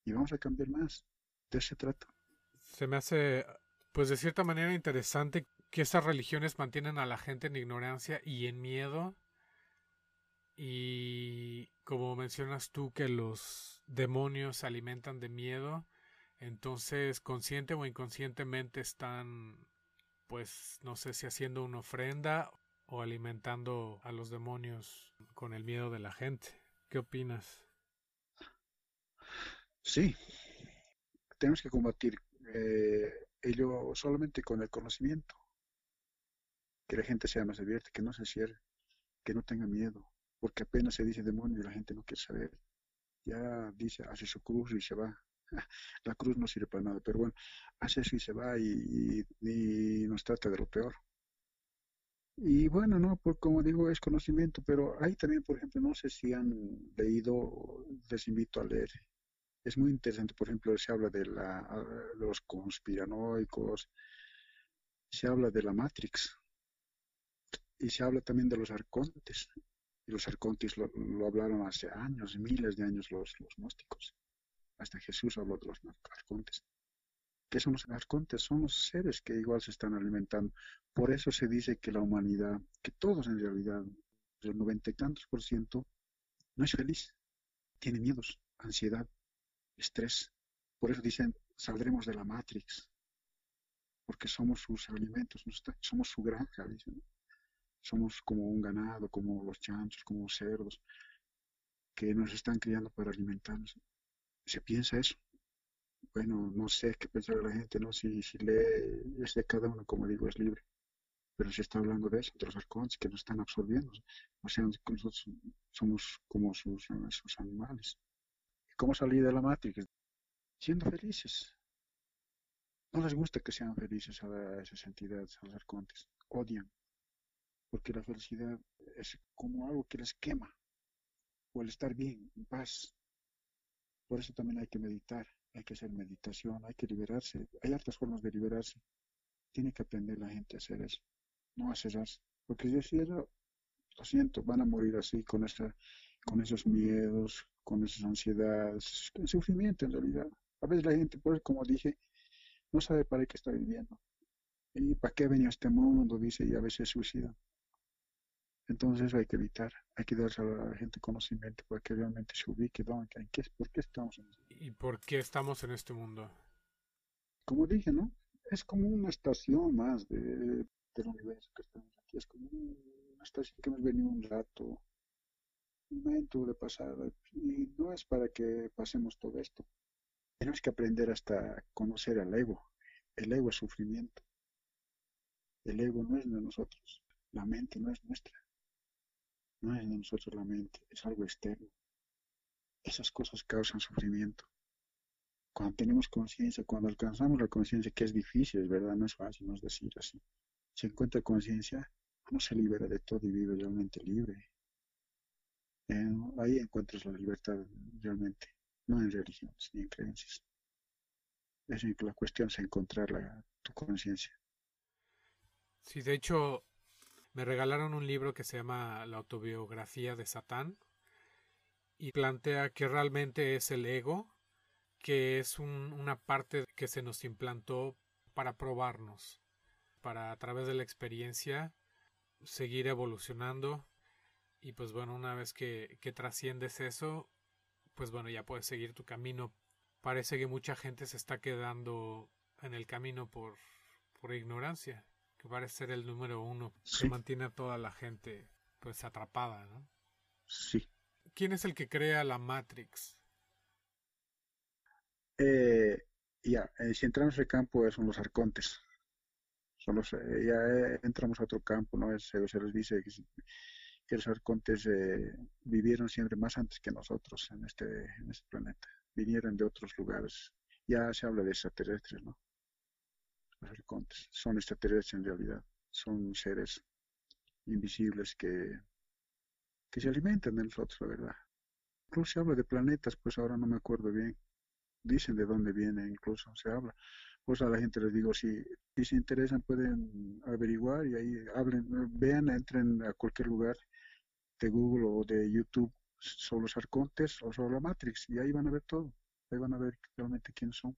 Y vamos a cambiar más. De eso se trata. Se me hace, pues de cierta manera interesante que estas religiones mantienen a la gente en ignorancia y en miedo. Y como mencionas tú que los demonios se alimentan de miedo, entonces consciente o inconscientemente están, pues no sé si haciendo una ofrenda o alimentando a los demonios con el miedo de la gente. ¿Qué opinas? Sí, tenemos que combatir eh, ello solamente con el conocimiento. Que la gente sea más abierta, que no se cierre, que no tenga miedo, porque apenas se dice demonio y la gente no quiere saber. Ya dice, hace su cruz y se va. La cruz no sirve para nada, pero bueno, hace y se va y, y nos trata de lo peor. Y bueno, no, por, como digo, es conocimiento, pero hay también, por ejemplo, no sé si han leído, les invito a leer. Es muy interesante, por ejemplo, se habla de, la, los conspiranoicos, se habla de la Matrix, y se habla también de los arcontes. Y los arcontes lo, hablaron hace años, miles de años los, los gnósticos. Hasta Jesús habló de los arcontes. ¿Qué son los arcontes? Son los seres que igual se están alimentando. Por eso se dice que la humanidad, que todos en realidad, el noventa y tantos por ciento, no es feliz. Tiene miedos, ansiedad, estrés. Por eso dicen, saldremos de la Matrix. Porque somos sus alimentos, somos su granja. Somos como un ganado, como los chanchos, como cerdos, que nos están criando para alimentarnos. Se piensa eso bueno, no sé qué pensar la gente, ¿no? Si, si lee, es de cada uno, como digo, es libre. Pero se está hablando de eso, de los arcontes que nos están absorbiendo. O sea, nosotros somos como sus, sus animales. ¿Y cómo salir de la matriz? Siendo felices. No les gusta que sean felices a, esas entidades, a los arcontes. Odian. Porque la felicidad es como algo que les quema. O el estar bien, en paz. Por eso también hay que meditar hay que hacer meditación, hay que liberarse. Hay hartas formas de liberarse. Tiene que aprender la gente a hacer eso, no a cerrarse. Porque si cierro, lo siento, van a morir así, con, esa, con esos miedos, con esas ansiedades, con sufrimiento en realidad. A veces la gente, pues como dije, no sabe para qué está viviendo. ¿Y para qué venía este mundo? Dice, y a veces suicida. Entonces eso hay que evitar, hay que darse a la gente conocimiento para que realmente se ubique, ¿no? ¿Qué, ¿por qué estamos en este ¿Y por qué estamos en este mundo? Como dije, ¿no? Es como una estación más de, del universo que estamos aquí, es como una estación que hemos venido un rato, un momento de pasada, y no es para que pasemos todo esto. Tenemos que aprender hasta conocer al ego. El ego es sufrimiento. El ego no es de nosotros, la mente no es nuestra. No es de nosotros la mente, es algo externo. Esas cosas causan sufrimiento. Cuando tenemos conciencia, cuando alcanzamos la conciencia, que es difícil, es verdad, no es fácil, no es decir así. Si encuentra conciencia, uno se libera de todo y vive realmente libre. Eh, ahí encuentras la libertad realmente, no en religiones ni en creencias. Es la cuestión es encontrar la, tu conciencia. Sí, de hecho, me regalaron un libro que se llama La autobiografía de Satán y plantea que realmente es el ego, que es una parte que se nos implantó para probarnos, para a través de la experiencia seguir evolucionando y pues bueno, una vez que, que trasciendes eso, pues bueno, ya puedes seguir tu camino. Parece que mucha gente se está quedando en el camino por, por ignorancia que parece ser el número uno que mantiene a toda la gente pues atrapada, ¿no? Sí. ¿Quién es el que crea la Matrix? Eh, ya, eh, si entramos en el campo son los arcontes. Solo se, ya eh, entramos a otro campo, ¿no? Se, se les dice que, que los arcontes eh, vivieron siempre más antes que nosotros en este, en este planeta. Vinieron de otros lugares. Ya se habla de extraterrestres, ¿no? Los arcontes son extraterrestres en realidad. Son seres invisibles que, que se alimentan de nosotros, la verdad. Incluso se habla de planetas, pues ahora no me acuerdo bien. Dicen de dónde viene, incluso se habla. Pues a la gente les digo, si, si se interesan pueden averiguar y ahí hablen, vean, entren a cualquier lugar de Google o de YouTube sobre los arcontes o sobre la Matrix y ahí van a ver todo, ahí van a ver realmente quiénes son.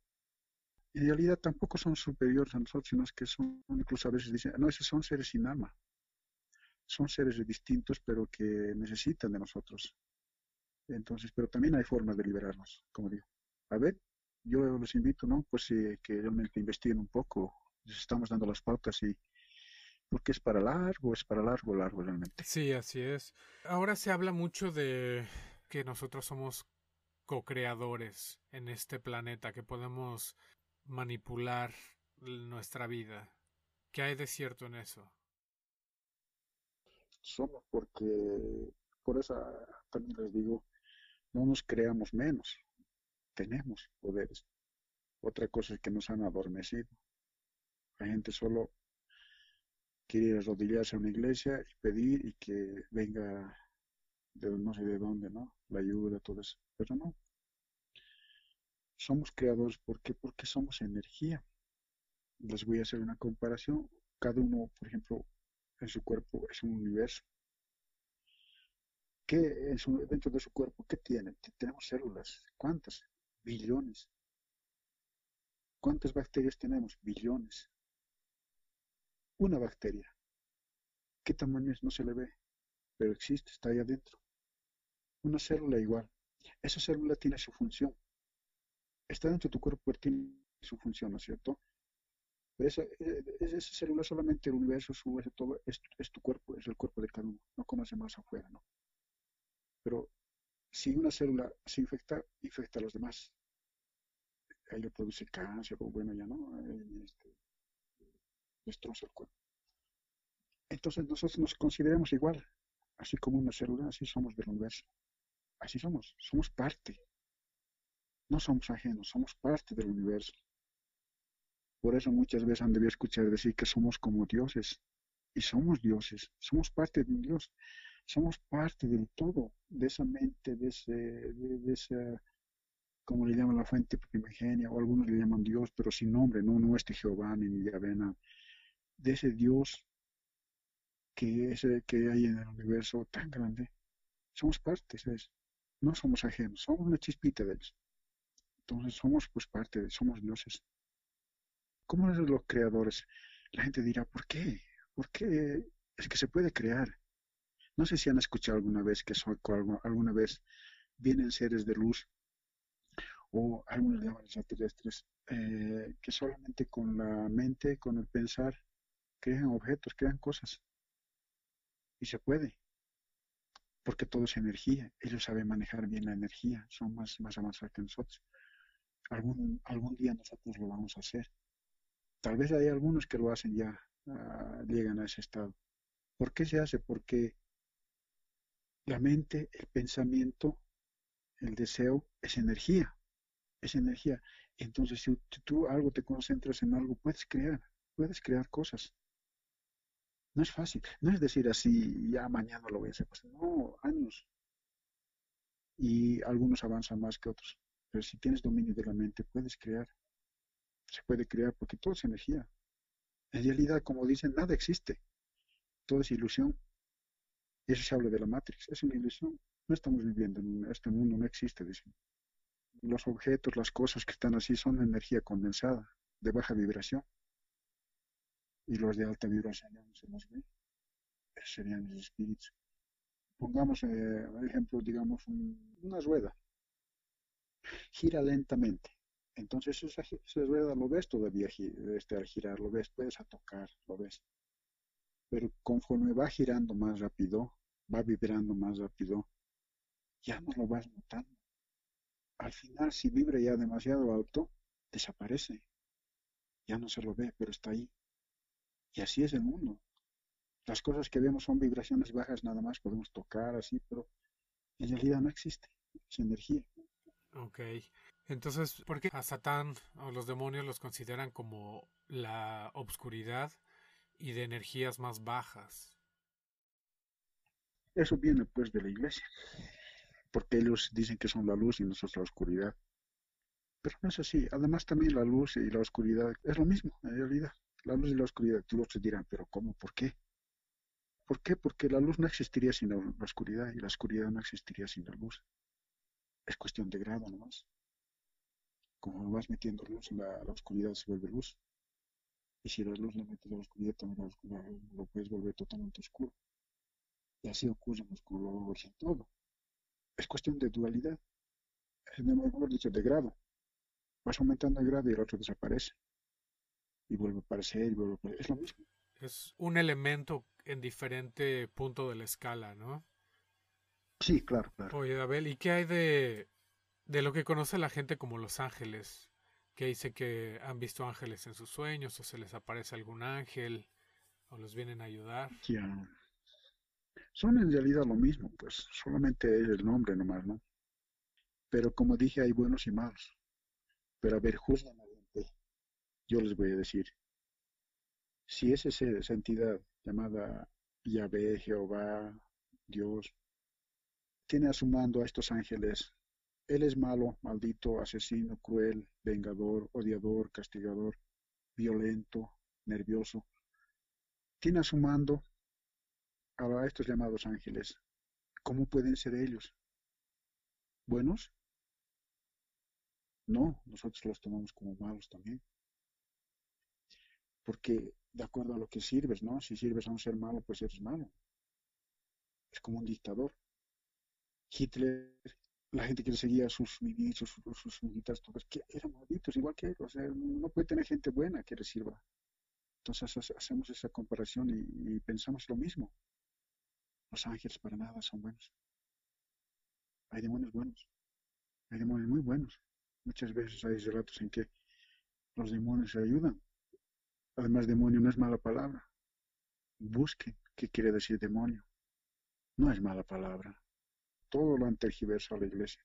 En realidad tampoco son superiores a nosotros, sino que son, incluso a veces dicen, no, esos son seres sin alma, son seres distintos pero que necesitan de nosotros. Entonces, pero también hay formas de liberarnos, como digo. A ver, yo los invito, ¿no? Pues eh, que realmente investiguen un poco. Les estamos dando las pautas y porque es para largo, es para largo, largo realmente. Sí, así es. Ahora se habla mucho de que nosotros somos co-creadores en este planeta, que podemos manipular nuestra vida. ¿Qué hay de cierto en eso? Somos porque, por eso también les digo, no nos creamos menos, tenemos poderes. Otra cosa es que nos han adormecido. La gente solo quiere arrodillarse a una iglesia y pedir y que venga de no sé de dónde, ¿no? La ayuda, todo eso. Pero no. Somos creadores, ¿por qué? Porque somos energía. Les voy a hacer una comparación. Cada uno, por ejemplo, en su cuerpo es un universo. ¿Qué dentro de su cuerpo, qué tiene? Tenemos células. ¿Cuántas? Billones. ¿Cuántas bacterias tenemos? Billones. Una bacteria. ¿Qué tamaño es? No se le ve, pero existe, está ahí adentro. Una célula igual. Esa célula tiene su función. Está dentro de tu cuerpo, tiene su función, ¿no es cierto? esa, eh, célula solamente el universo, su, todo, es, es, tu cuerpo, es el cuerpo de cada uno, no conoce más afuera, ¿no? Pero si una célula se infecta, infecta a los demás. Ahí le produce cáncer o bueno, ya no, este, destroza el cuerpo. Entonces nosotros nos consideramos igual, así como una célula, así somos del universo. Así somos, somos parte. No somos ajenos, somos parte del universo. Por eso muchas veces han debido escuchar decir que somos como dioses. Y somos dioses, somos parte de un Dios somos parte del todo, de esa mente, de, ese, de, esa, como le llaman la fuente primigenia, o algunos le llaman Dios, pero sin nombre, no, no este Jehová ni Yahvé, de ese Dios que, ese, que hay en el universo tan grande. Somos parte, ¿sabes? No somos ajenos, somos una chispita de ellos. Entonces somos pues parte, de, somos dioses. ¿Cómo es los creadores? La gente dirá, ¿por qué? ¿Por qué? Es que se puede crear. No sé si han escuchado alguna vez que son, alguna vez vienen seres de luz o algunos llaman extraterrestres, eh, que solamente con la mente, con el pensar, crean objetos, crean cosas. Y se puede, porque todo es energía. Ellos saben manejar bien la energía, son más, más avanzados que nosotros. Algún, algún día nosotros lo vamos a hacer. Tal vez hay algunos que lo hacen ya, ah, llegan a ese estado. ¿Por qué se hace? Porque la mente, el pensamiento, el deseo es energía, es energía. Entonces, si tú algo te concentras en algo, puedes crear, puedes crear cosas. No es fácil, no es decir así, ya mañana lo voy a hacer, pues no, años. Y algunos avanzan más que otros. Pero si tienes dominio de la mente, puedes crear. Se puede crear porque todo es energía. En realidad, como dicen, nada existe. Todo es ilusión. Eso se habla de la Matrix, es una ilusión. No estamos viviendo en este mundo, no existe. Los objetos, las cosas que están así son energía condensada, de baja vibración. Y los de alta vibración no se los ve. serían los espíritus. Pongamos, eh, ejemplo, digamos, una rueda. Gira lentamente. Entonces esa, esa, rueda lo ves todavía este, al girar, lo ves, puedes a tocar, lo ves pero conforme va girando más rápido, va vibrando más rápido, ya no lo vas notando. Al final, si vibra ya demasiado alto, desaparece. Ya no se lo ve, pero está ahí. Y así es el mundo. Las cosas que vemos son vibraciones bajas nada más, podemos tocar así, pero en realidad no existe, es energía. Ok. Entonces, ¿por qué a Satán o los demonios los consideran como la obscuridad y de energías más bajas? Eso viene pues de la iglesia, porque ellos dicen que son la luz y nosotros la oscuridad. Pero no es así. Además también la luz y la oscuridad es lo mismo, en realidad. La luz y la oscuridad, los otros dirán, pero ¿cómo? ¿Por qué? ¿Por qué? Porque la luz no existiría sin la, oscuridad y la oscuridad no existiría sin la luz. Es cuestión de grado nomás. Como vas metiendo luz en la, oscuridad se vuelve luz. Y si la luz le metes a la oscuridad, también lo puedes volver totalmente oscuro. Y así ocurre en los colores, en todo. Es cuestión de dualidad. Es, mejor dicho, de grado. Vas aumentando el grado y el otro desaparece. Y vuelve a aparecer y vuelve a aparecer. Es lo mismo. Es un elemento en diferente punto de la escala, ¿no? Sí, claro, claro. Oye, Abel, ¿y qué hay de, de lo que conoce la gente como los ángeles? Que dice que han visto ángeles en sus sueños o se les aparece algún ángel o los vienen a ayudar. Son en realidad lo mismo, pues solamente es el nombre nomás, ¿no? Pero como dije, hay buenos y malos. Pero a ver, juzgan a Yo les voy a decir, si es esa entidad llamada Yahvé, Jehová, Dios, tiene a su mando a estos ángeles, él es malo, maldito, asesino, cruel, vengador, odiador, castigador, violento, nervioso. Tiene a su mando a estos llamados ángeles. ¿Cómo pueden ser ellos? ¿Buenos? No, nosotros los tomamos como malos también. Porque de acuerdo a lo que sirves, ¿no? Si sirves a un ser malo, pues eres malo. Es como un dictador. Hitler, la gente que le seguía sus ministros, sus, sus todos, que eran malditos, igual que él. O sea, no puede tener gente buena que le sirva. Entonces hacemos esa comparación y pensamos lo mismo. Los ángeles para nada son buenos. Hay demonios buenos. Hay demonios muy buenos. Muchas veces hay relatos en que los demonios se ayudan. Además, demonio no es mala palabra. Busquen qué quiere decir demonio. No es mala palabra. Todo lo han tergiversado la iglesia,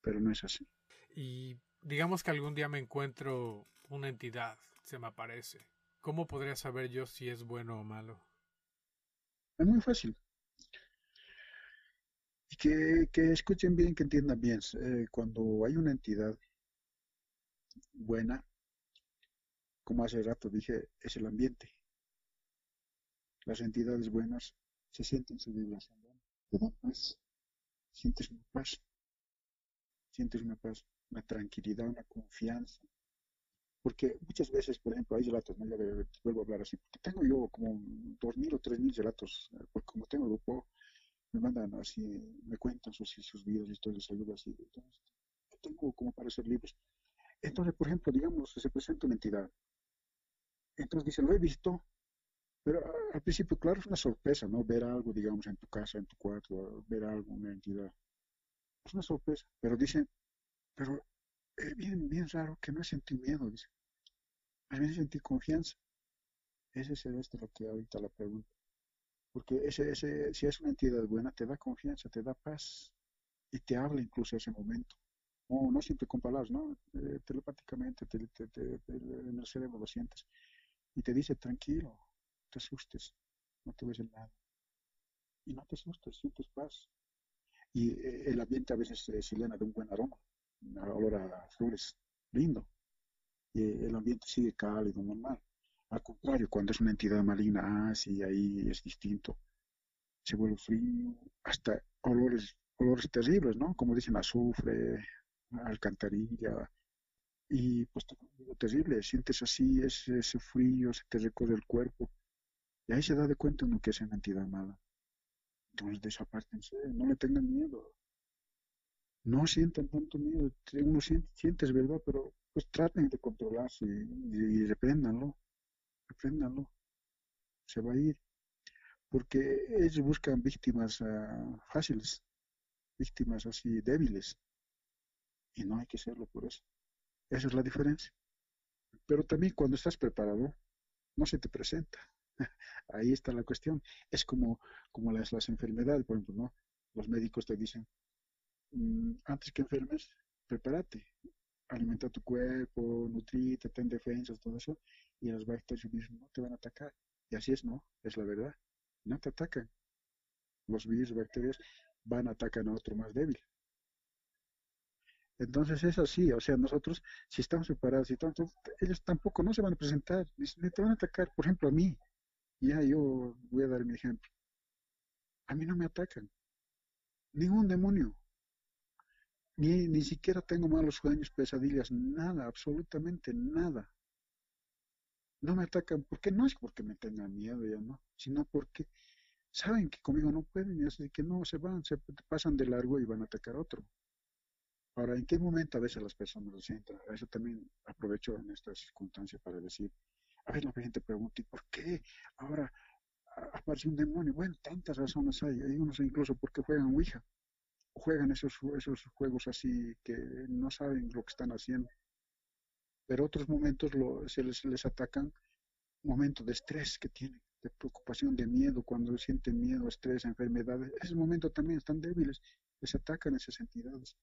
pero no es así. Y digamos que algún día me encuentro una entidad, se me aparece. ¿Cómo podría saber yo si es bueno o malo? Es muy fácil que, escuchen bien, que entiendan bien. Eh, cuando hay una entidad buena, como hace rato dije, es el ambiente. Las entidades buenas se sienten su vibración, te dan paz, sientes una paz, sientes una paz, una tranquilidad, una confianza. Porque muchas veces, por ejemplo, hay relatos, ¿no? Ya vuelvo a hablar así, porque tengo yo como dos mil o tres mil relatos, eh, porque como tengo grupo, me mandan así, me cuentan sus, sus vidas, historias, ayudas, así. Entonces, tengo como para hacer libros. Entonces, por ejemplo, digamos, se presenta una entidad. Entonces dice, lo he visto, pero al principio, claro, es una sorpresa, ¿no? Ver algo, digamos, en tu casa, en tu cuarto, ver algo, una entidad. Es una sorpresa, pero dice, pero es bien, bien raro que no sentí miedo, dice. A mí sentí confianza. Ese es este lo que ahorita la pregunta. Porque ese, ese, si es una entidad buena, te da confianza, te da paz y te habla incluso ese momento. No, no siempre con palabras, ¿no? Eh, telepáticamente te, en el cerebro lo sientes. Y te dice, tranquilo, te asustes, no te ves en nada. Y no te asustes, sientes paz. Y eh, el ambiente a veces se llena de un buen aroma, un olor a flores, lindo. Y el ambiente sigue cálido, normal. Al contrario, cuando es una entidad maligna, ah, sí, ahí es distinto. Se vuelve frío, hasta olores, olores terribles, ¿no? Como dicen, azufre, alcantarilla. Y pues terrible, sientes así ese, ese frío, se te recorre el cuerpo. Y ahí se da de cuenta uno que es una entidad mala. Entonces desapártense, no le tengan miedo. No sientan tanto miedo. Uno siente, sientes, ¿verdad? Pero pues traten de controlarse y, y repréndanlo apréndanlo, se va a ir, porque ellos buscan víctimas ah, fáciles, víctimas así débiles, y no hay que serlo por eso. Esa es la diferencia. Pero también cuando estás preparado, no se te presenta, Ahí está la cuestión. Es como, como las, las enfermedades, por ejemplo, ¿no? Los médicos te dicen, mm, antes que enfermes, prepárate, alimenta tu cuerpo, nutrite, ten defensas, todo eso, y las bacterias no te van a atacar. Y así es, ¿no? Es la verdad. No te atacan. Los virus, bacterias, van a atacar a otro más débil. Entonces es así, o sea, nosotros, si estamos separados, y tanto, ellos tampoco no se van a presentar, ni te van a atacar, por ejemplo, a mí. Ya yo voy a dar mi ejemplo. A mí no me atacan. Ningún demonio. Ni, ni siquiera tengo malos sueños, pesadillas, nada, absolutamente nada. No me atacan, porque no es porque me tengan miedo, ya no, sino porque saben que conmigo no pueden, y así que no, se van, se pasan de largo y van a atacar a otro. Ahora, ¿en qué momento a veces las personas lo sienten? Eso también aprovecho en esta circunstancia para decir, a veces la gente pregunta, ¿y por qué ahora aparece un demonio? Bueno, tantas razones hay. Hay unos incluso porque juegan Ouija juegan esos, esos juegos así que no saben lo que están haciendo. Pero otros momentos se les, les atacan momentos de estrés que tienen, de preocupación, de miedo, cuando sienten miedo, estrés, enfermedades. Ese momento también están débiles, les atacan esas entidades.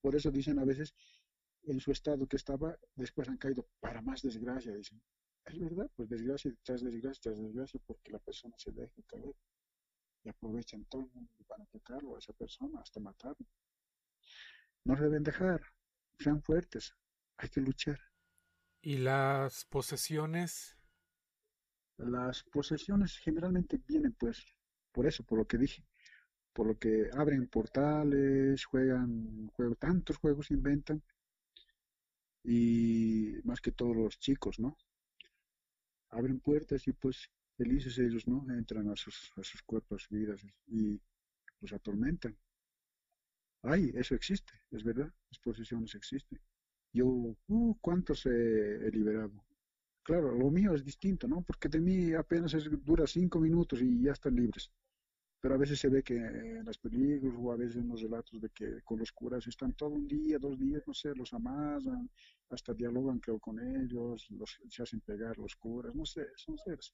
Por eso dicen a veces, en su estado que estaba, después han caído para más desgracia, dicen. Es verdad, pues desgracia tras desgracia tras desgracia, porque la persona se deja caer y aprovechan todo el mundo para atacarlo a esa persona, hasta matarlo. No deben dejar, sean fuertes, hay que luchar. ¿Y las posesiones? Las posesiones generalmente vienen pues por eso, por lo que dije, por lo que abren portales, juegan, juegan tantos juegos inventan y más que todos los chicos, ¿no? Abren puertas y pues felices ellos, ¿no? Entran a sus, a sus cuerpos, vidas y los atormentan. Ay, eso existe, es verdad, las posesiones existen. Yo, uh, ¿cuántos he, liberado? Claro, lo mío es distinto, ¿no? Porque de mí apenas dura cinco minutos y ya están libres. Pero a veces se ve que en las películas o a veces en los relatos de que con los curas están todo un día, dos días, no sé, los amasan, hasta dialogan creo con ellos, los, se hacen pegar los curas, no sé, son seres.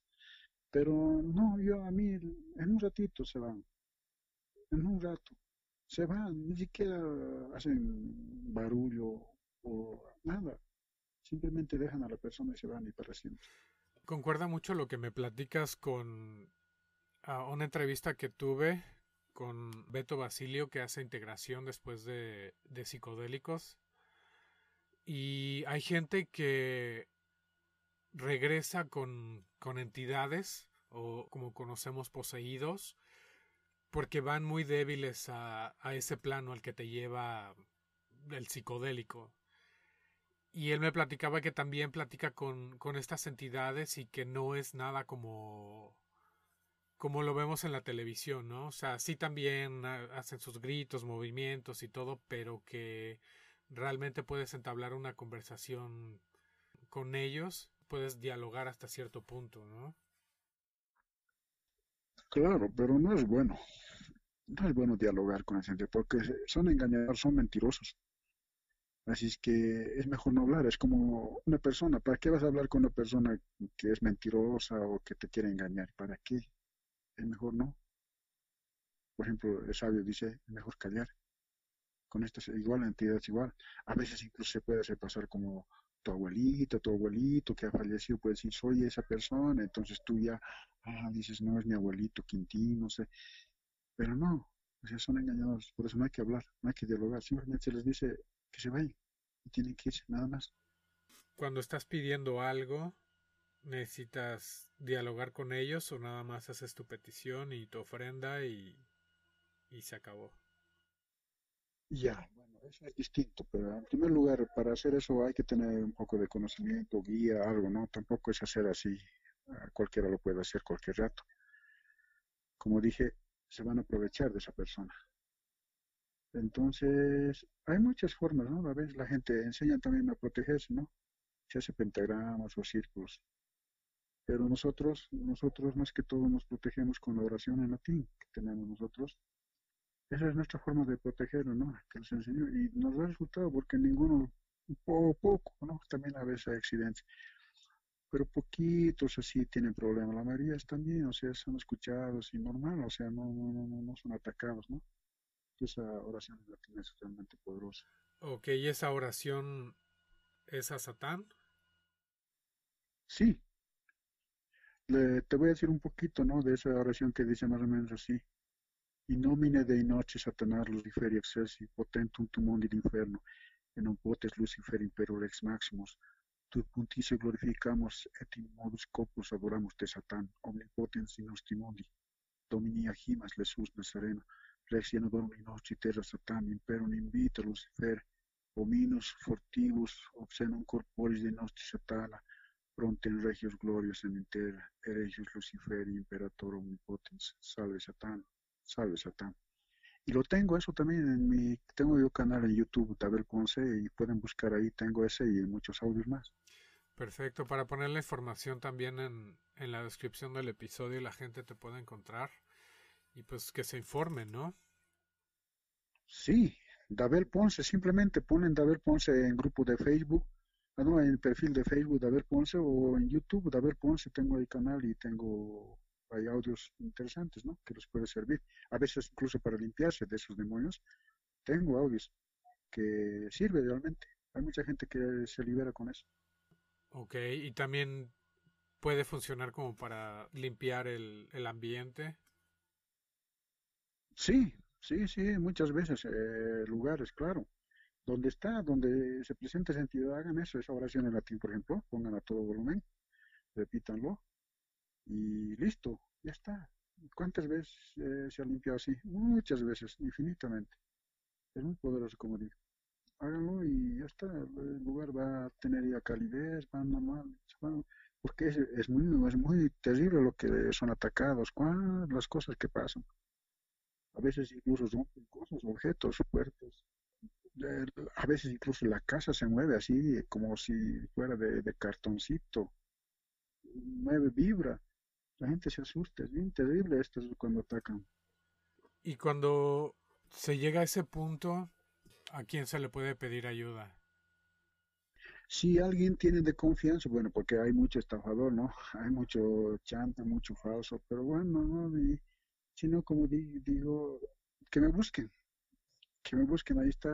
Pero no, yo a mí en un ratito se van, en un rato, se van, ni siquiera hacen barullo o nada, simplemente dejan a la persona y se van y para siempre. Concuerda mucho lo que me platicas con una entrevista que tuve con Beto Basilio que hace integración después de, de psicodélicos. Y hay gente que regresa con, con entidades o como conocemos poseídos porque van muy débiles a, a ese plano al que te lleva el psicodélico. Y él me platicaba que también platica con, con estas entidades y que no es nada como como lo vemos en la televisión, ¿no? O sea, sí también hacen sus gritos, movimientos y todo, pero que realmente puedes entablar una conversación con ellos puedes dialogar hasta cierto punto, ¿no? Claro, pero no es bueno. No es bueno dialogar con la gente porque son engañadores, son mentirosos. Así es que es mejor no hablar. Es como una persona. ¿Para qué vas a hablar con una persona que es mentirosa o que te quiere engañar? ¿Para qué? Es mejor no. Por ejemplo, el sabio dice, es mejor callar. Con estas igual, la entidad es igual. A veces incluso se puede hacer pasar como tu abuelito, tu abuelito que ha fallecido puede decir, soy esa persona, entonces tú ya ah, dices, no, es mi abuelito Quintín, no sé, pero no, o sea, son engañadores, por eso no hay que hablar, no hay que dialogar, simplemente se les dice que se vayan y tienen que irse, nada más. Cuando estás pidiendo algo, ¿necesitas dialogar con ellos o nada más haces tu petición y tu ofrenda y, y se acabó? Ya, eso es distinto, pero en primer lugar, para hacer eso hay que tener un poco de conocimiento, guía, algo, ¿no? Tampoco es hacer así, cualquiera lo puede hacer cualquier rato. Como dije, se van a aprovechar de esa persona. Entonces, hay muchas formas, ¿no? A veces la gente enseña también a protegerse, ¿no? Se hace pentagramas o círculos. Pero nosotros, nosotros más que todo nos protegemos con la oración en latín que tenemos nosotros esa es nuestra forma de protegerlo, ¿no? Que nos enseñó y nos da resultado porque ninguno, poco, poco, ¿no? También a veces hay accidentes. pero poquitos así tienen problemas. La mayoría están bien, o sea, son escuchados y normal, o sea, no, no, no, no son atacados, ¿no? Esa oración latina es realmente poderosa. Ok, ¿y esa oración es a Satán? Sí. Le, te voy a decir un poquito, ¿no? De esa oración que dice más o menos así. In nomine Dei noche Satanás Luciferi excelsi potentum tu mundi l'inferno, e non potes Lucifer imperor ex maximus, tu puntice glorificamos et in modus corpus adoramos te Satan, omnipotens in nostri mundi, domini agimas Jesús Nazareno, lex inodorum in nostri terra Satan, imperum invita Lucifer, hominos fortibus obscenum corporis de nostri Satana, pronten regios glorios en intera, eregios Luciferi imperator omnipotens, salve Satan salve Satán. Y lo tengo eso también en mi, tengo yo canal en YouTube, Tabel Ponce, y pueden buscar ahí, tengo ese y muchos audios más. Perfecto, para poner la información también en, en la descripción del episodio la gente te puede encontrar y pues que se informen, ¿no? Sí, Dabel Ponce, simplemente ponen Dabel Ponce en grupo de Facebook, en el perfil de Facebook Dabel Ponce o en YouTube Dabel Ponce, tengo ahí canal y tengo hay audios interesantes, ¿no? Que les puede servir. A veces incluso para limpiarse de esos demonios, tengo audios que sirve realmente. Hay mucha gente que se libera con eso. Ok, y también puede funcionar como para limpiar el, el ambiente. Sí, sí, sí, muchas veces, eh, lugares, claro. Donde está, donde se presenta esa entidad, hagan eso, esa oración en latín, por ejemplo, pongan a todo volumen, repítanlo, y listo, ya está. ¿Cuántas veces eh, se ha limpiado así? Muchas veces, infinitamente. Es muy poderoso, como digo. Háganlo y ya está. El lugar va a tener ya calidez, va normal. porque es, es, muy, es muy terrible lo que son atacados, las cosas que pasan. A veces incluso son cosas, objetos, puertas. A veces incluso la casa se mueve así, como si fuera de, de cartoncito. Mueve, vibra la gente se asusta, es bien terrible esto cuando atacan. Y cuando se llega a ese punto, ¿a quién se le puede pedir ayuda? Si alguien tiene de confianza, bueno, porque hay mucho estafador, ¿no? Hay mucho chanta, mucho falso, pero bueno, ¿no? Y, si no, como digo, que me busquen, que me busquen, ahí está,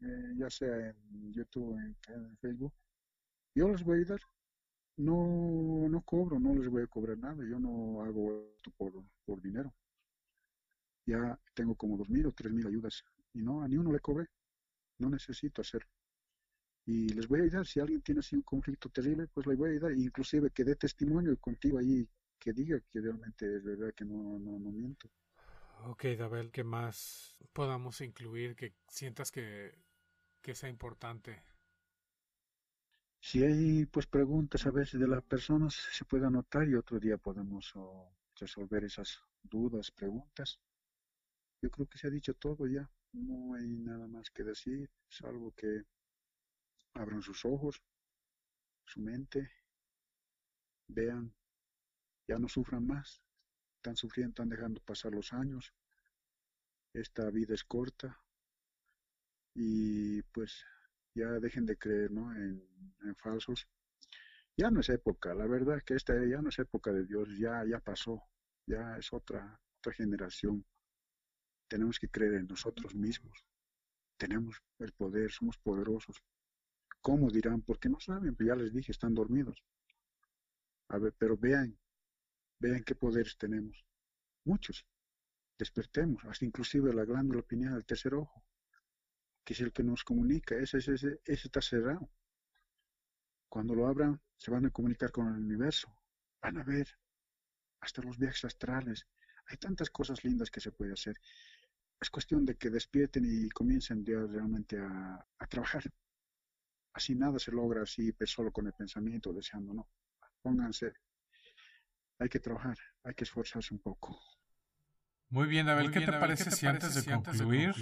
eh, ya sea en YouTube, en, en Facebook, yo les voy a ayudar no, no cobro, no les voy a cobrar nada, yo no hago esto por, por dinero. Ya tengo como dos mil o tres mil ayudas y no, a ni uno le cobré, no necesito hacerlo. Y les voy a ayudar, si alguien tiene así un conflicto terrible, pues le voy a ayudar, inclusive que dé testimonio contigo ahí, que diga que realmente es verdad que no, no, no miento. Ok, Dabel, ¿qué más podamos incluir que sientas que, que sea importante? Si hay pues preguntas a veces de las personas, se puede anotar y otro día podemos resolver esas dudas, preguntas. Yo creo que se ha dicho todo ya, no hay nada más que decir, salvo que abran sus ojos, su mente, vean, ya no sufran más, están sufriendo, están dejando pasar los años, esta vida es corta y pues ya dejen de creer ¿no? en, falsos. Ya no es época, la verdad que esta ya no es época de Dios, ya, ya pasó, ya es otra, otra generación. Tenemos que creer en nosotros mismos. Tenemos el poder, somos poderosos. ¿Cómo dirán? Porque no saben, ya les dije, están dormidos. A ver, pero vean, vean qué poderes tenemos. Muchos. Despertemos, hasta inclusive la glándula pineal del tercer ojo que es el que nos comunica, ese, ese, ese, está cerrado. Cuando lo abran, se van a comunicar con el universo, van a ver hasta los viajes astrales. Hay tantas cosas lindas que se puede hacer. Es cuestión de que despierten y comiencen realmente a, a trabajar. Así nada se logra así pues, solo con el pensamiento, deseando, no. Pónganse, hay que trabajar, hay que esforzarse un poco. Muy bien, Abel, ¿qué, te, parece si antes de, concluir,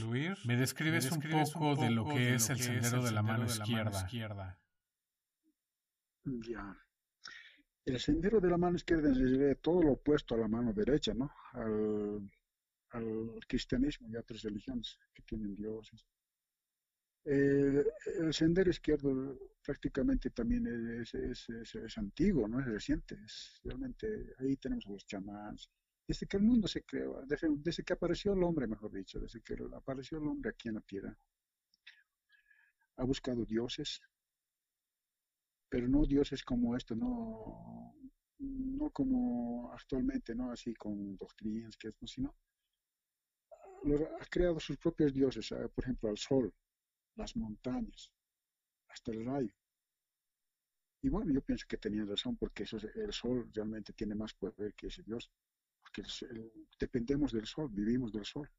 me describes, un, poco de lo que es el sendero de la mano izquierda? Ya. El sendero de la mano izquierda es todo lo opuesto a la mano derecha, ¿no? Al, al cristianismo y a otras religiones que tienen dioses. El sendero izquierdo prácticamente también es, es, es, antiguo, no es reciente. realmente ahí tenemos a los chamanes. Desde que el mundo se creó, desde, desde, que apareció el hombre, mejor dicho, desde que apareció el hombre aquí en la tierra, ha buscado dioses, pero no dioses como esto, no, no como actualmente, no así con doctrinas, que no, sino ha creado sus propios dioses, por ejemplo, al sol, las montañas, hasta el rayo. Y bueno, yo pienso que tenía razón porque eso el sol realmente tiene más poder que ese Dios, porque dependemos del sol, vivimos del sol.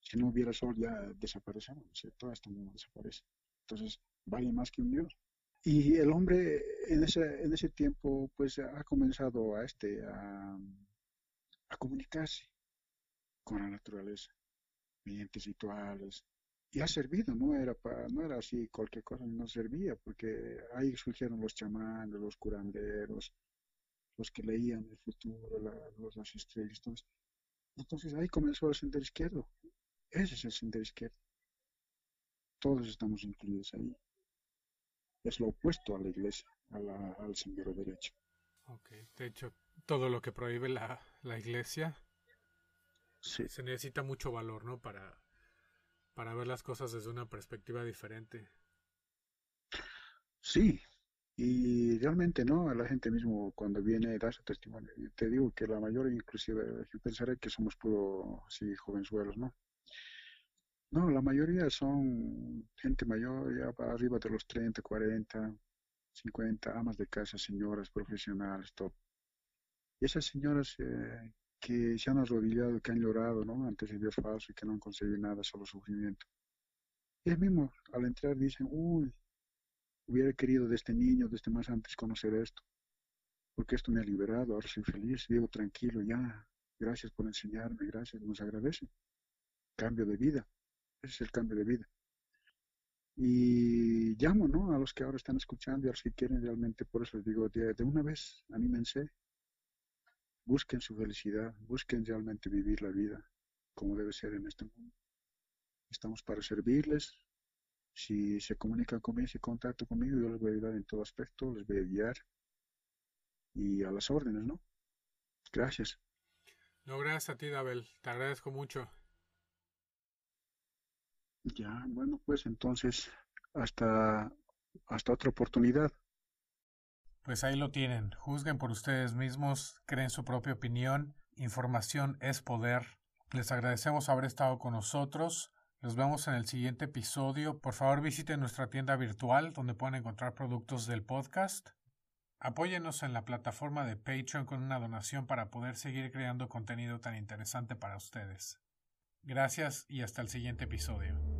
Si no hubiera sol ya desaparecemos, todo esto mundo desaparece. Entonces, vale más que un Dios. Y el hombre en ese, en ese tiempo pues ha comenzado a, este, a comunicarse con la naturaleza, mediante rituales, y ha servido, no era para, no era así cualquier cosa, no servía, porque ahí surgieron los chamanes, los curanderos, los que leían el futuro, los, las estrellas, entonces, entonces ahí comenzó el sendero izquierdo, ese es el sendero izquierdo, todos estamos incluidos ahí, es lo opuesto a la iglesia, al sendero derecho. Ok, de hecho, todo lo que prohíbe la, la iglesia sí. se necesita mucho valor, ¿no? Para para ver las cosas desde una perspectiva diferente. Sí, y realmente no, la gente mismo cuando viene da su testimonio. Te digo que la mayoría, inclusive, yo pensaré que somos puro así jovenzuelos, ¿no? No, la mayoría son gente mayor, ya arriba de los 30, 40, 50, amas de casa, señoras, profesionales, todo. Y esas señoras eh, que se han arrodillado, que han llorado, ¿no? Ante ese Dios falso y que no han conseguido nada, solo sufrimiento. es mismo, al entrar dicen, uy, hubiera querido de este niño, de este más antes conocer esto, porque esto me ha liberado, ahora soy feliz, vivo tranquilo, ya, gracias por enseñarme, gracias, nos agradecen. Cambio de vida, ese es el cambio de vida. Y llamo, ¿no? A los que ahora están escuchando y a los que quieren realmente, por eso les digo, de una vez, anímense, busquen su felicidad, busquen realmente vivir la vida como debe ser en este mundo. Estamos para servirles. Si se comunican conmigo, si contacto conmigo, yo les voy a ayudar en todo aspecto, les voy a guiar y a las órdenes, ¿no? Gracias. No, gracias a ti, Dabel. Te agradezco mucho. Ya, bueno, pues entonces, hasta, hasta otra oportunidad. Pues ahí lo tienen. Juzguen por ustedes mismos, creen su propia opinión. Información es poder. Les agradecemos haber estado con nosotros. Nos vemos en el siguiente episodio. Por favor visiten nuestra tienda virtual donde pueden encontrar productos del podcast. Apóyenos en la plataforma de Patreon con una donación para poder seguir creando contenido tan interesante para ustedes. Gracias y hasta el siguiente episodio.